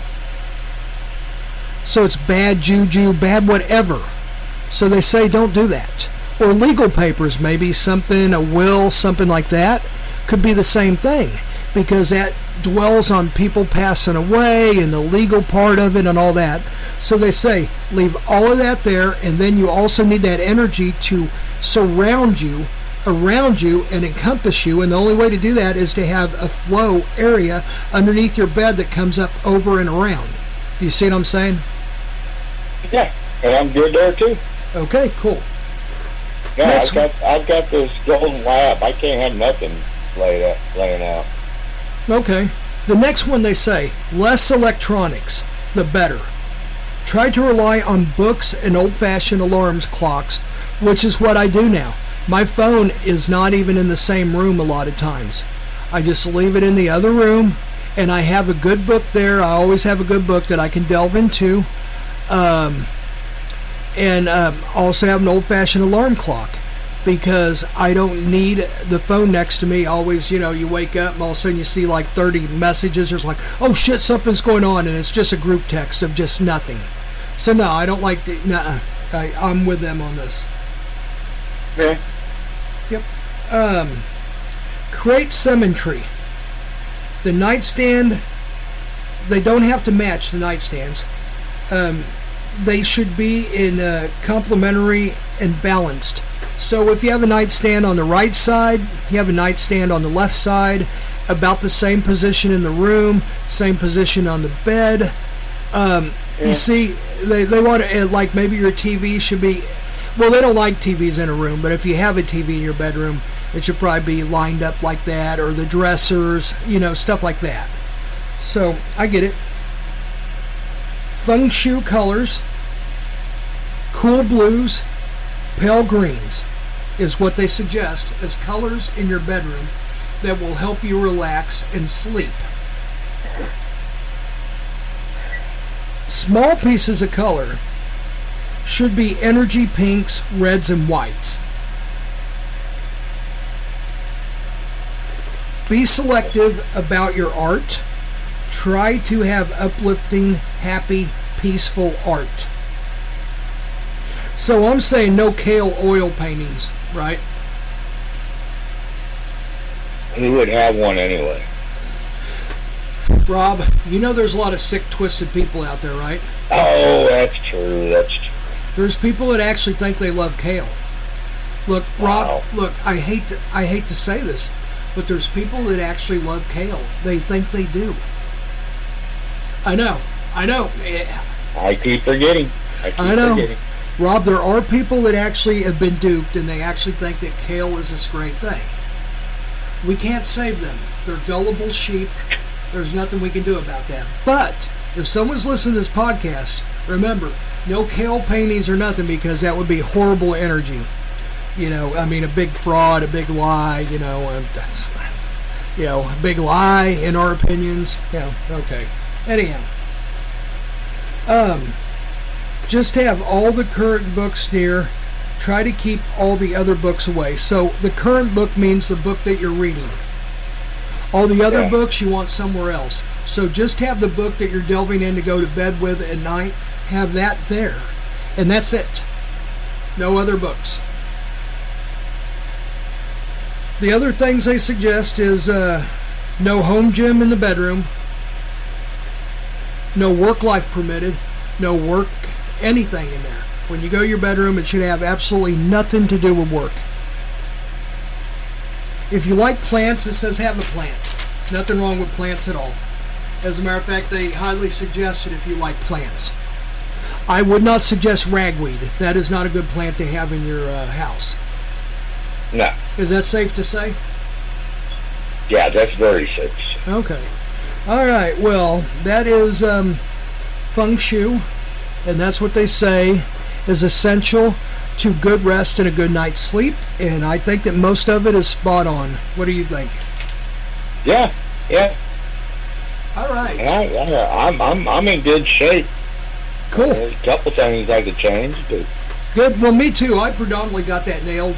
So it's bad juju, bad whatever. So they say don't do that. or legal papers, maybe something, a will, something like that, could be the same thing because that dwells on people passing away and the legal part of it and all that. So they say leave all of that there, and then you also need that energy to surround you, around you, and encompass you. And the only way to do that is to have a flow area underneath your bed that comes up over and around. Do you see what I'm saying? Yeah, and I'm good there too. Okay, cool. Yeah, Next I've got I've got this golden lab. I can't have nothing laid out, laying out. Okay. The next one they say less electronics, the better. Try to rely on books and old fashioned alarms clocks, which is what I do now. My phone is not even in the same room a lot of times. I just leave it in the other room, and I have a good book there. I always have a good book that I can delve into. Um, and um, also have an old fashioned alarm clock because I don't need the phone next to me. Always, you know, you wake up and all of a sudden you see like 30 messages. There's like, oh shit, something's going on, and it's just a group text of just nothing. So no, I don't like. The, nah, I, I'm with them on this. Yeah. Yep. Um, create symmetry. The nightstand. They don't have to match the nightstands. Um, they should be in uh, complementary and balanced. So if you have a nightstand on the right side, you have a nightstand on the left side, about the same position in the room, same position on the bed. Um, You see, they, they want to, like maybe your TV should be, well, they don't like TVs in a room, but if you have a TV in your bedroom, it should probably be lined up like that, or the dressers, you know, stuff like that. So I get it. Feng Shui colors, cool blues, pale greens is what they suggest as colors in your bedroom that will help you relax and sleep. Small pieces of color should be energy pinks, reds, and whites. Be selective about your art. Try to have uplifting, happy, peaceful art. So I'm saying no kale oil paintings, right? Who would have one anyway? Rob, you know there's a lot of sick, twisted people out there, right? Oh, that's true. That's true. There's people that actually think they love kale. Look, Rob, Wow. look, I hate to, I hate to say this, but there's people that actually love kale. They think they do. I know. I know. I keep forgetting. I keep I know. forgetting. Rob, there are people that actually have been duped and they actually think that kale is this great thing. We can't save them. They're gullible sheep. There's nothing we can do about that. But if someone's listening to this podcast, remember, no kale paintings or nothing because that would be horrible energy. You know, I mean, a big fraud, a big lie, you know, that's, you know, a big lie in our opinions. Yeah, okay. Anyhow. Um, just have all the current books near. Try to keep all the other books away. So the current book means the book that you're reading. All the other books you want somewhere else. So just have the book that you're delving in to go to bed with at night. Have that there. And that's it. No other books. The other things they suggest is uh, no home gym in the bedroom, no work life permitted, no work anything in there. When you go to your bedroom, it should have absolutely nothing to do with work. If you like plants, it says have a plant. Nothing wrong with plants at all. As a matter of fact, they highly suggest it if you like plants. I would not suggest ragweed. That is not a good plant to have in your uh, house. No. Is that safe to say? Yeah, that's very safe. Okay. All right. Well, that is um, feng shui, and that's what they say is essential to good rest and a good night's sleep. And I think that most of it is spot on. What do you think? Yeah, yeah. All right. I, I'm, I'm, I'm in good shape. Cool. There's a couple things I could change, but Good. Well, me too. I predominantly got that nailed.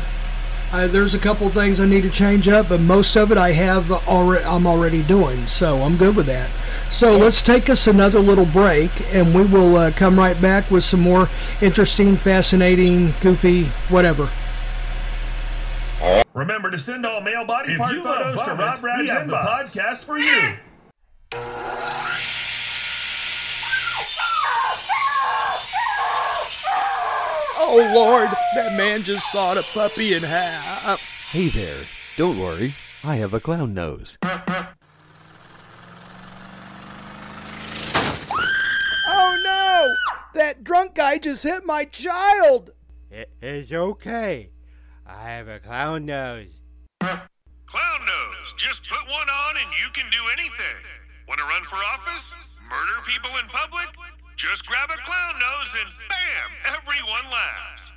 Uh, there's a couple things I need to change up, but most of it I have already. I'm already doing, so I'm good with that. So let's take us another little break, and we will uh, come right back with some more interesting, fascinating, goofy, whatever. Remember to send all male body If part you love photos to Rob Rad's we have the podcast for you. Oh Lord, that man just sawed a puppy in half. Hey there, don't worry, I have a clown nose. Oh no! That drunk guy just hit my child! It's okay. I have a clown nose. Clown nose. Just put one on and you can do anything. Want to run for office? Murder people in public? Just grab a clown nose and bam! Everyone laughs.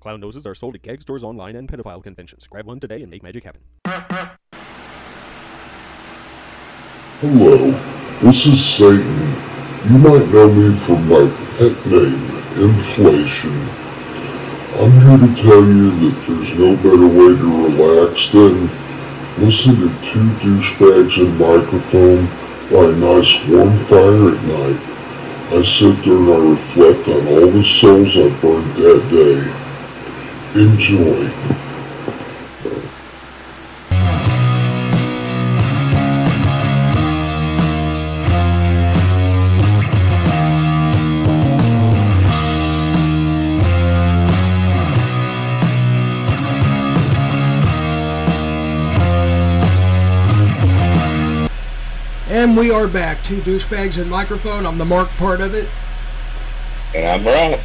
Clown noses are sold at gag stores online and pedophile conventions. Grab one today and make magic happen. Hello, this is Satan. You might know me from my pet name, Inflation. I'm here to tell you that there's no better way to relax than listen to two douchebags and microphone by a nice warm fire at night. I sit there and I reflect on all the souls I burned that day. Enjoy. And we are back. Two douchebags and microphone. I'm the Mark part of it. And I'm Rob.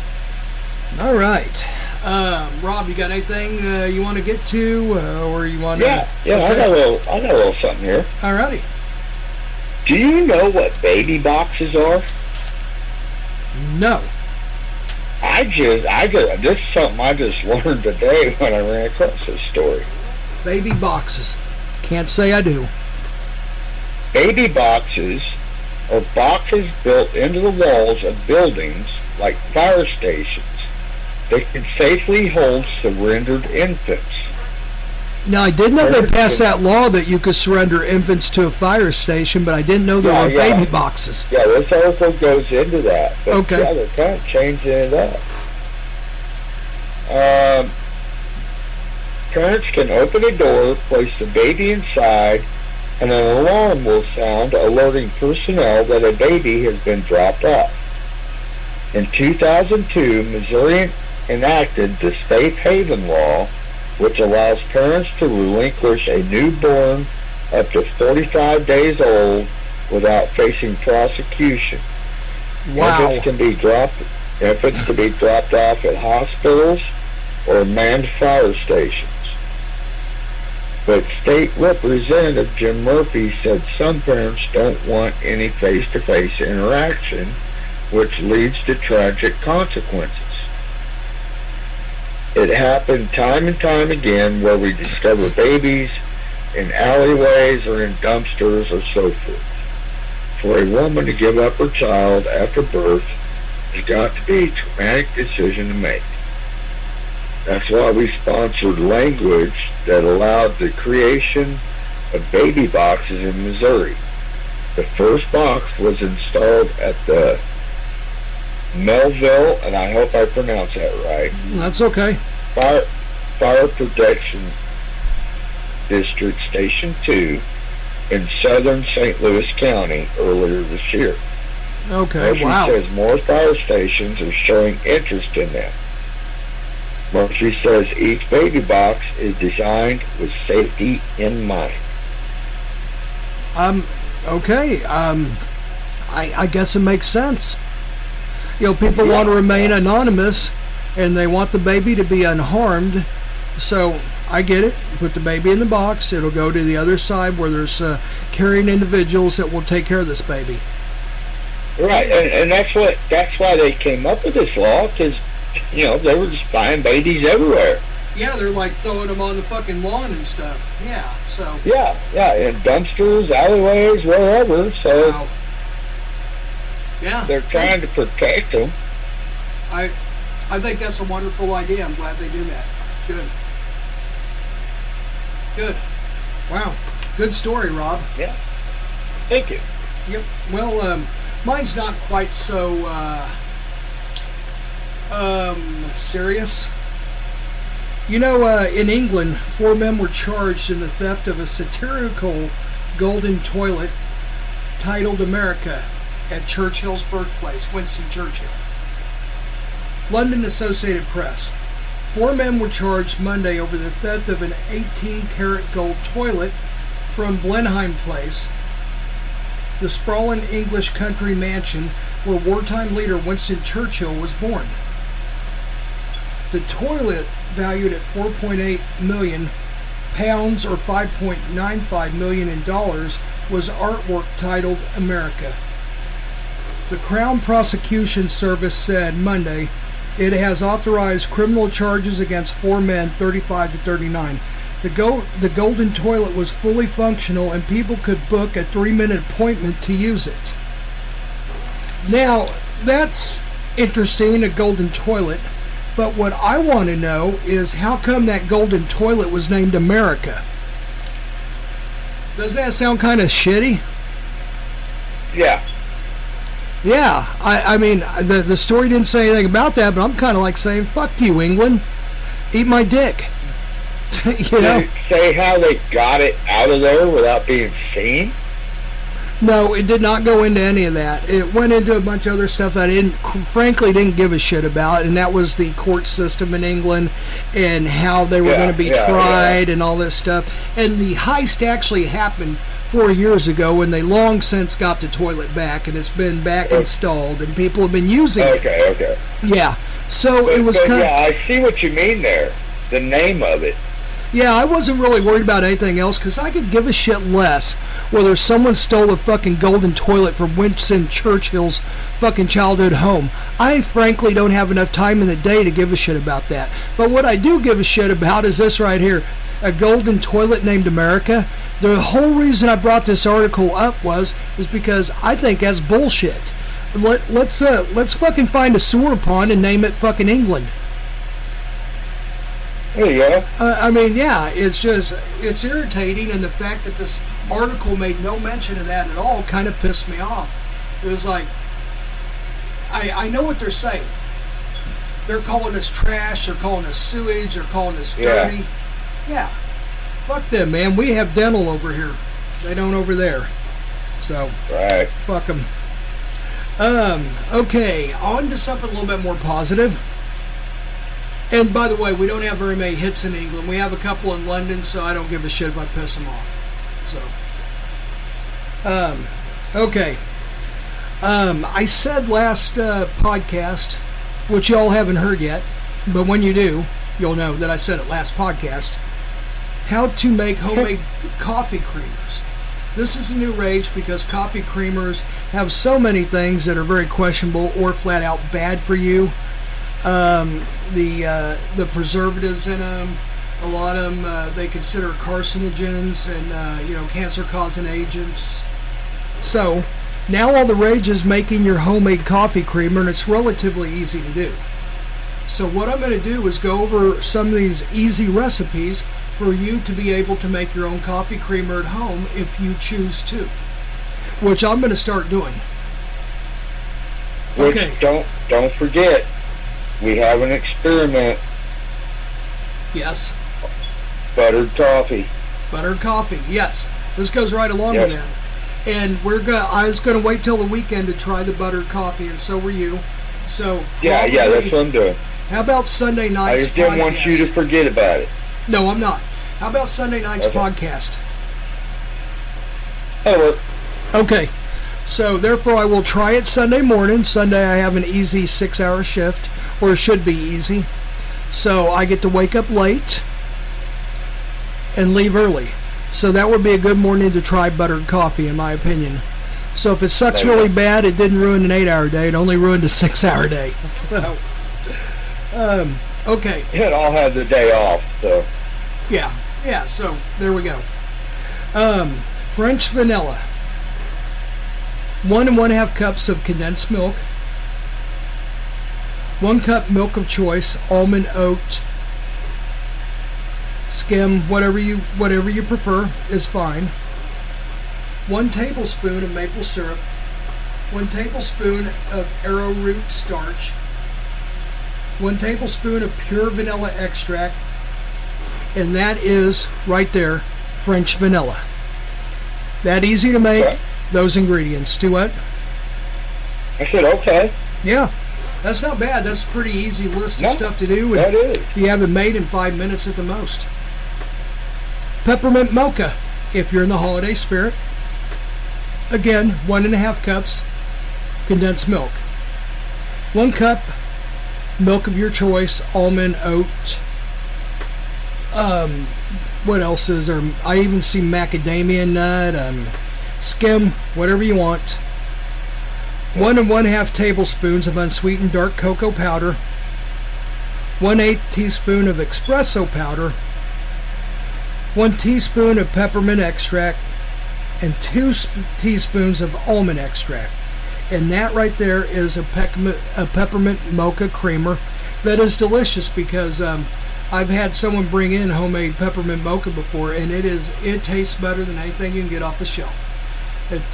All right. Uh, Rob, you got anything uh, you want to get to, uh, or you want to? Yeah, yeah, I got a little, I got a little something here. All righty. Do you know what baby boxes are? No. I just, I just, this is something I just learned today when I ran across this story. Baby boxes. Can't say I do. Baby boxes or boxes built into the walls of buildings like fire stations that can safely hold surrendered infants. Now I did know they passed that law that you could surrender infants to a fire station, but I didn't know there Yeah, were yeah. baby boxes. Yeah, this article goes into that. But Okay. Yeah, they're kind of changing it up. Um, parents can open a door, place the baby inside, and an alarm will sound alerting personnel that a baby has been dropped off. In 2002, Missouri enacted the Safe Haven Law, which allows parents to relinquish a newborn up to 45 days old without facing prosecution. Wow. Infants can be dropped. Infants can be dropped off at hospitals or manned fire stations. But State Representative Jim Murphy said some parents don't want any face-to-face interaction, which leads to tragic consequences. It happened time and time again where we discover babies in alleyways or in dumpsters or so forth. For a woman to give up her child after birth has got to be a traumatic decision to make. That's why we sponsored language that allowed the creation of baby boxes in Missouri. The first box was installed at the Mehlville, and I hope I pronounced that right, That's okay. Fire, Fire Protection District Station 2 in southern St. Louis County earlier this year. Okay. Murphy Wow. says more fire stations are showing interest in them. Murphy says each baby box is designed with safety in mind. Um. Okay. Um. I I guess it makes sense. You know, people want to remain anonymous, and they want the baby to be unharmed. So I get it. Put the baby in the box. It'll go to the other side where there's uh, caring individuals that will take care of this baby. Right, and, and that's what that's why they came up with this law because you know they were just buying babies everywhere. Yeah, they're like throwing them on the fucking lawn and stuff. Yeah. So. Yeah, yeah, in dumpsters, alleyways, wherever. So Wow. Yeah. they're trying to protect them. I, I think that's a wonderful idea. I'm glad they do that. Good. Good. Wow. Good story, Rob. Yeah. Thank you. Yep. Well, um, mine's not quite so uh, um, serious. You know, uh, in England, four men were charged in the theft of a satirical golden toilet titled America at Churchill's birthplace, Winston Churchill. London Associated Press. Four men were charged Monday over the theft of an 18 karat gold toilet from Blenheim Place, the sprawling English country mansion where wartime leader Winston Churchill was born. The toilet, valued at 4.8 million pounds or 5.95 million in dollars, was artwork titled America. The Crown Prosecution Service said Monday it has authorized criminal charges against four men, 35 to 39. The, go- the golden toilet was fully functional and people could book a three minute appointment to use it. Now, that's interesting, a golden toilet. But what I want to know is how come that golden toilet was named America? Does that sound kind of shitty? Yeah. Yeah, I, I mean, the, the story didn't say anything about that, but I'm kind of like saying, fuck you, England. Eat my dick. you know? Say how they got it out of there without being seen? No, it did not go into any of that. It went into a bunch of other stuff that I didn't, frankly, didn't give a shit about, and that was the court system in England and how they were Yeah, going to be yeah, tried and all this stuff. And the heist actually happened four years ago when they long since got the toilet back, and it's been back installed, and people have been using it. Okay, okay. Yeah. So But, it was kind yeah, I see what you mean there. The name of it. Yeah, I wasn't really worried about anything else because I could give a shit less whether someone stole a fucking golden toilet from Winston Churchill's fucking childhood home. I frankly don't have enough time in the day to give a shit about that. But what I do give a shit about is this right here a golden toilet named America. The whole reason I brought this article up was is because I think that's bullshit. Let, let's uh, let's fucking find a sewer pond and name it fucking England. There you go. Uh, I mean, yeah, it's just it's irritating, and the fact that this article made no mention of that at all kind of pissed me off. It was like, I I know what they're saying. They're calling us trash. They're calling us sewage. They're calling us dirty. Yeah. Yeah, fuck them, man. We have dental over here. They don't over there. So Right. fuck them. Um. Okay. On to something a little bit more positive. And by the way, we don't have very many hits in England. We have a couple in London, so I don't give a shit if I piss them off. So, um, okay. Um, I said last uh, podcast, which y'all haven't heard yet, but when you do, you'll know that I said it last podcast. How to make homemade coffee creamers. This is a new rage because coffee creamers have so many things that are very questionable or flat out bad for you um, the uh, the preservatives in them. A lot of them uh, they consider carcinogens and uh, you know cancer causing agents. So now all the rage is making your homemade coffee creamer, and it's relatively easy to do. So what I'm going to do is go over some of these easy recipes for you to be able to make your own coffee creamer at home if you choose to, which I'm going to start doing. Which Okay. don't don't forget, we have an experiment. Yes. Buttered coffee. Buttered coffee, yes. This goes right along Yes. with that. And we're gonna. I was gonna wait till the weekend to try the buttered coffee, and so were you. So Yeah, yeah, that's what I'm doing. How about Sunday I night's just didn't want you to forget about it. No, I'm not. How about Sunday night's Okay. podcast? That'll work. Okay. So therefore, I will try it Sunday morning. Sunday, I have an easy six-hour shift, or it should be easy. So I get to wake up late and leave early. So that would be a good morning to try buttered coffee, in my opinion. So if it sucks really bad, it didn't ruin an eight-hour day. It only ruined a six-hour day. So, um, okay. And I'll have the day off, so Yeah, yeah. So there we go. Um, French vanilla. One and one half cups of condensed milk. One cup milk of choice, almond oat, skim, whatever you whatever you prefer is fine. One tablespoon of maple syrup. One tablespoon of arrowroot starch. One tablespoon of pure vanilla extract and that is right there French vanilla. That easy to make. Those ingredients. Do what? I said, okay. Yeah, that's not bad. That's a pretty easy list No, of stuff to do. that is. You have it made in five minutes at the most. Peppermint mocha, if you're in the holiday spirit. Again, one and a half cups condensed milk. One cup milk of your choice, almond, oat. Um, what else is there? I even see macadamia nut, um, skim, whatever you want. One and one half tablespoons of unsweetened dark cocoa powder. One eighth teaspoon of espresso powder. One teaspoon of peppermint extract. And two sp- teaspoons of almond extract. And that right there is a peppermint, a peppermint mocha creamer that is delicious because um, I've had someone bring in homemade peppermint mocha before, and it is it tastes better than anything you can get off the shelf.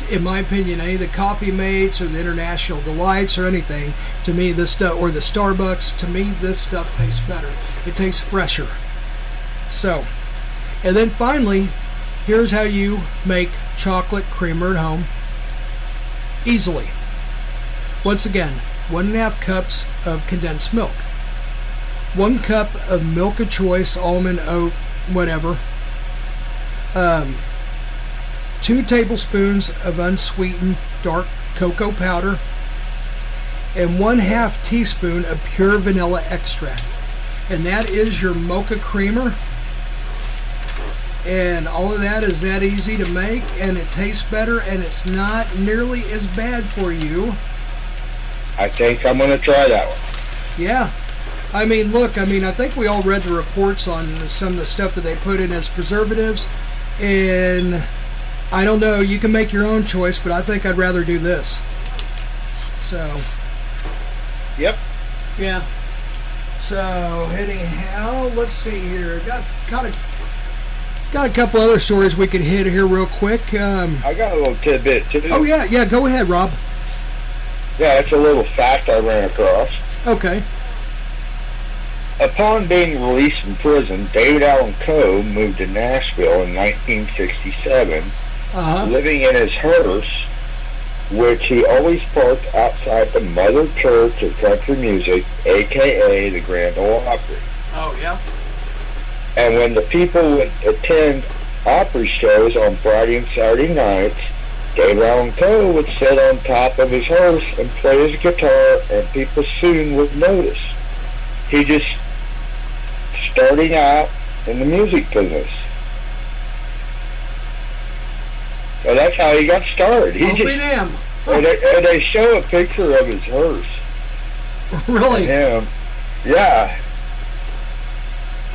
In my opinion, any of the coffee mates or the international delights or anything, to me this stuff or the Starbucks, to me this stuff tastes better. It tastes fresher. So, and then finally, here's how you make chocolate creamer at home easily. Once again, one and a half cups of condensed milk, one cup of milk of choice, almond, oat, whatever. Um, two tablespoons of unsweetened dark cocoa powder, and one half teaspoon of pure vanilla extract. And that is your mocha creamer. And all of that is that easy to make, and it tastes better, and it's not nearly as bad for you. I think I'm going to try that one. Yeah. I mean, look, I mean, I think we all read the reports on some of the stuff that they put in as preservatives, and I don't know, you can make your own choice, but I think I'd rather do this. So, Yep. yeah. So, anyhow, let's see here. Got got a got a couple other stories we could hit here real quick. Um, I got a little tidbit too. oh yeah, yeah. Go ahead, Rob. Yeah, it's a little fact I ran across. Okay. Upon being released from prison, David Allen Coe moved to Nashville in 1967, Uh huh. living in his hearse, which he always parked outside the Mother Church of Country Music, aka the Grand Ole Opry. Oh yeah. And when the people would attend Opry shows on Friday and Saturday nights, Dave Allen would sit on top of his hearse and play his guitar, and people soon would notice. He just starting out in the music business. So that's how he got started. He Oh, just, damn. and, they, and they show a picture of his hearse. Really? Him, yeah.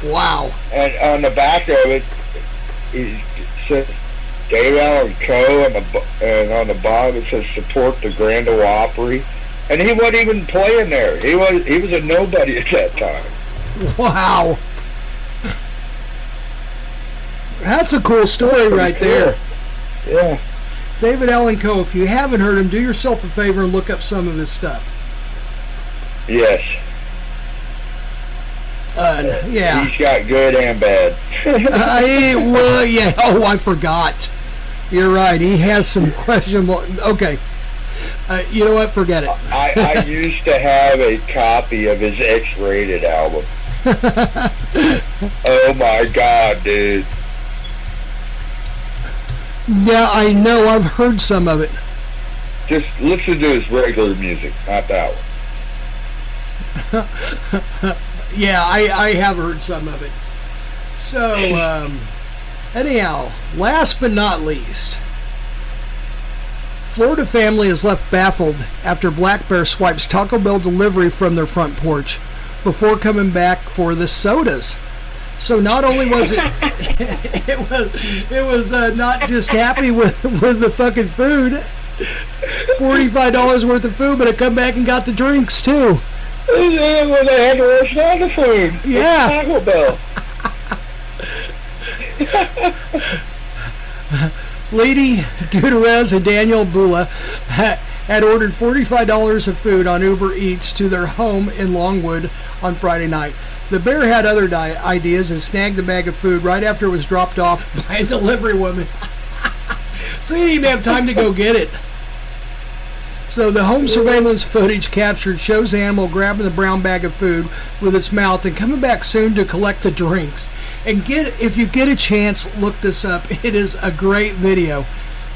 Wow. And on the back of it, it says Dave Allen Coe, and, the, and on the bottom it says support the Grand Ole Opry. And he wasn't even playing there. He was he was a nobody at that time. Wow. That's a cool story right there. Yeah. David Allen Coe, if you haven't heard him, do yourself a favor and look up some of his stuff. Yes. Uh, yeah. He's got good and bad. I, well, yeah. Oh, I forgot. You're right. He has some questionable. Okay. Uh, you know what? Forget it. I, I used to have a copy of his X-rated album. oh my god, dude. Yeah, I know. I've heard some of it. Just listen to his regular music, not that one. Yeah, I, I have heard some of it. So, um, anyhow, last but not least, Florida family is left baffled after Black Bear swipes Taco Bell delivery from their front porch before coming back for the sodas. So not only was it it was it was uh, not just happy with with the fucking food, forty five dollars worth of food, but it come back and got the drinks too. Yeah, when they had to rush out the food. Yeah. Taco Bell. Lady Gutierrez and Daniel Bula had ordered $45 of food on Uber Eats to their home in Longwood on Friday night. The bear had other di- ideas and snagged the bag of food right after it was dropped off by a delivery woman. so he didn't even have time to go get it. So the home surveillance footage captured shows the animal grabbing the brown bag of food with its mouth and coming back soon to collect the drinks. And get if you get a chance, look this up. It is a great video.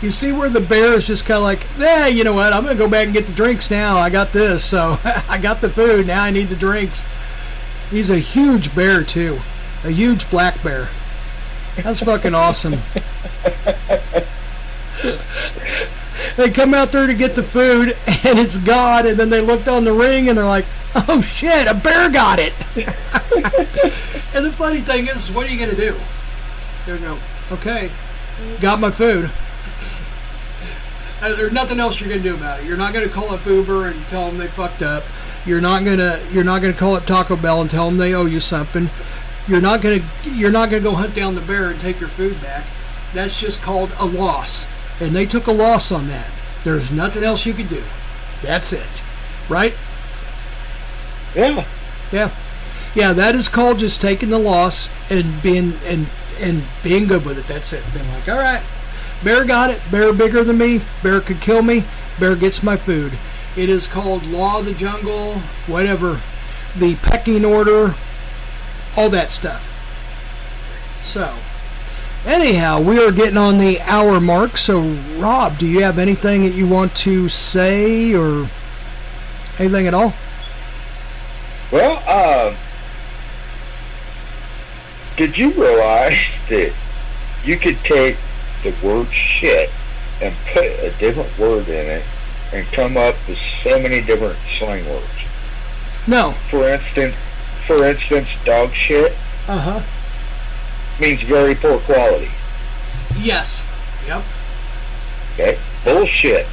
You see where the bear is just kind of like, yeah, you know what? I'm gonna go back and get the drinks now. I got this, so I got the food. Now I need the drinks. He's a huge bear too, a huge black bear. That's fucking awesome. they come out there to get the food and it's gone and then they looked on the ring and they're like oh shit a bear got it. And the funny thing is what are you gonna do? You go okay got my food. Uh, there's nothing else you're gonna do about it. You're not gonna call up uber and tell them they fucked up you're not gonna you're not gonna call up taco bell and tell them they owe you something you're not gonna you're not gonna go hunt down the bear and take your food back that's just called a loss and they took a loss on that. There's nothing else you could do. That's it. Right? Yeah. Yeah. Yeah, that is called just taking the loss and being and and being good with it. That's it. Being like, all right, bear got it. Bear bigger than me. Bear could kill me. Bear gets my food. It is called law of the jungle, whatever, the pecking order, all that stuff. So, Anyhow, we are getting on the hour mark. So, Rob, do you have anything that you want to say or anything at all? Well, uh, did you realize that you could take the word shit and put a different word in it and come up with so many different slang words? No. For instance, for instance, dog shit Uh huh. means very poor quality. Yes. Yep. Okay? Bullshit.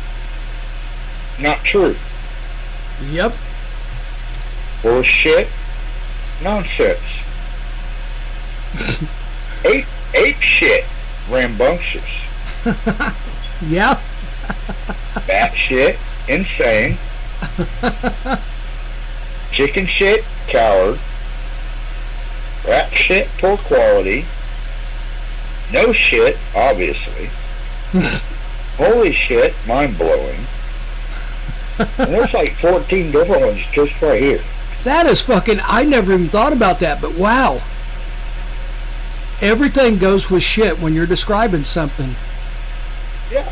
Not true. Yep. Bullshit. Nonsense. ape, ape shit. Rambunctious. Yeah. Bat shit. Insane. Chicken shit. Coward. Rat shit. Poor quality. No shit. Obviously. Holy shit. Mind blowing. And there's like 14 different ones just right here. That is fucking. I never even thought about that, but wow. Everything goes with shit when you're describing something. Yeah.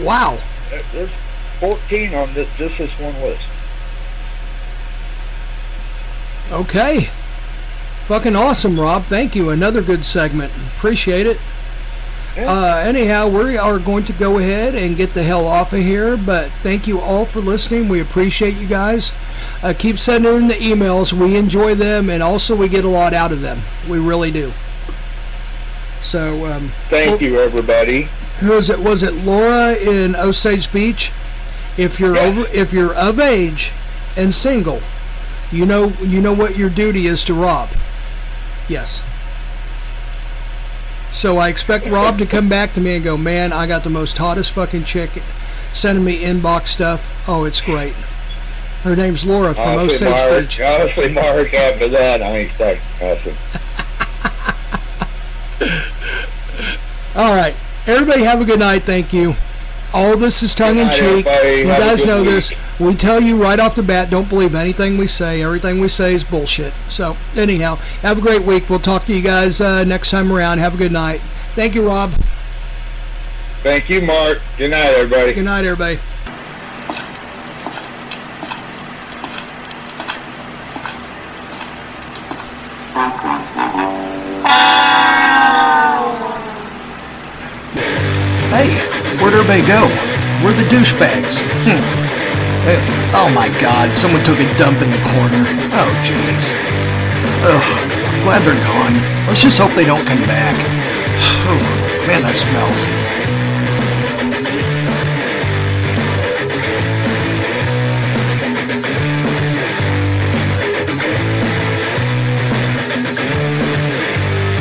Wow. There- There's 14 on this, just this one list. Okay. Fucking awesome, Rob. Thank you. Another good segment. Appreciate it. Uh, anyhow, we are going to go ahead and get the hell off of here. But thank you all for listening. We appreciate you guys. Uh, keep sending in the emails. We enjoy them, and also we get a lot out of them. We really do. So, um, Thank you, everybody. Who is it? Was it Laura in Osage Beach? If you're over, if you're of age and single, you know you know what your duty is to Rob. Yes. So I expect Rob to come back to me and go, man, I got the most hottest fucking chick sending me inbox stuff. Oh, it's great. Her name's Laura from Honestly, Osage Mark, Beach. honestly, Mark, after that, I ain't starting cussing. All right. Everybody have a good night. Thank you. All this is tongue in cheek. everybody. You Have guys know week. this. We tell you right off the bat, don't believe anything we say. Everything we say is bullshit. So, anyhow, have a great week. We'll talk to you guys uh, next time around. Have a good night. Thank you, Rob. Thank you, Mark. Good night, everybody. Good night, everybody. Everybody go? We're the douchebags. Hmm. Hey, Oh my god, someone took a dump in the corner. Oh jeez. Ugh, glad they're gone. Let's just hope they don't come back. Whew, man, that smells.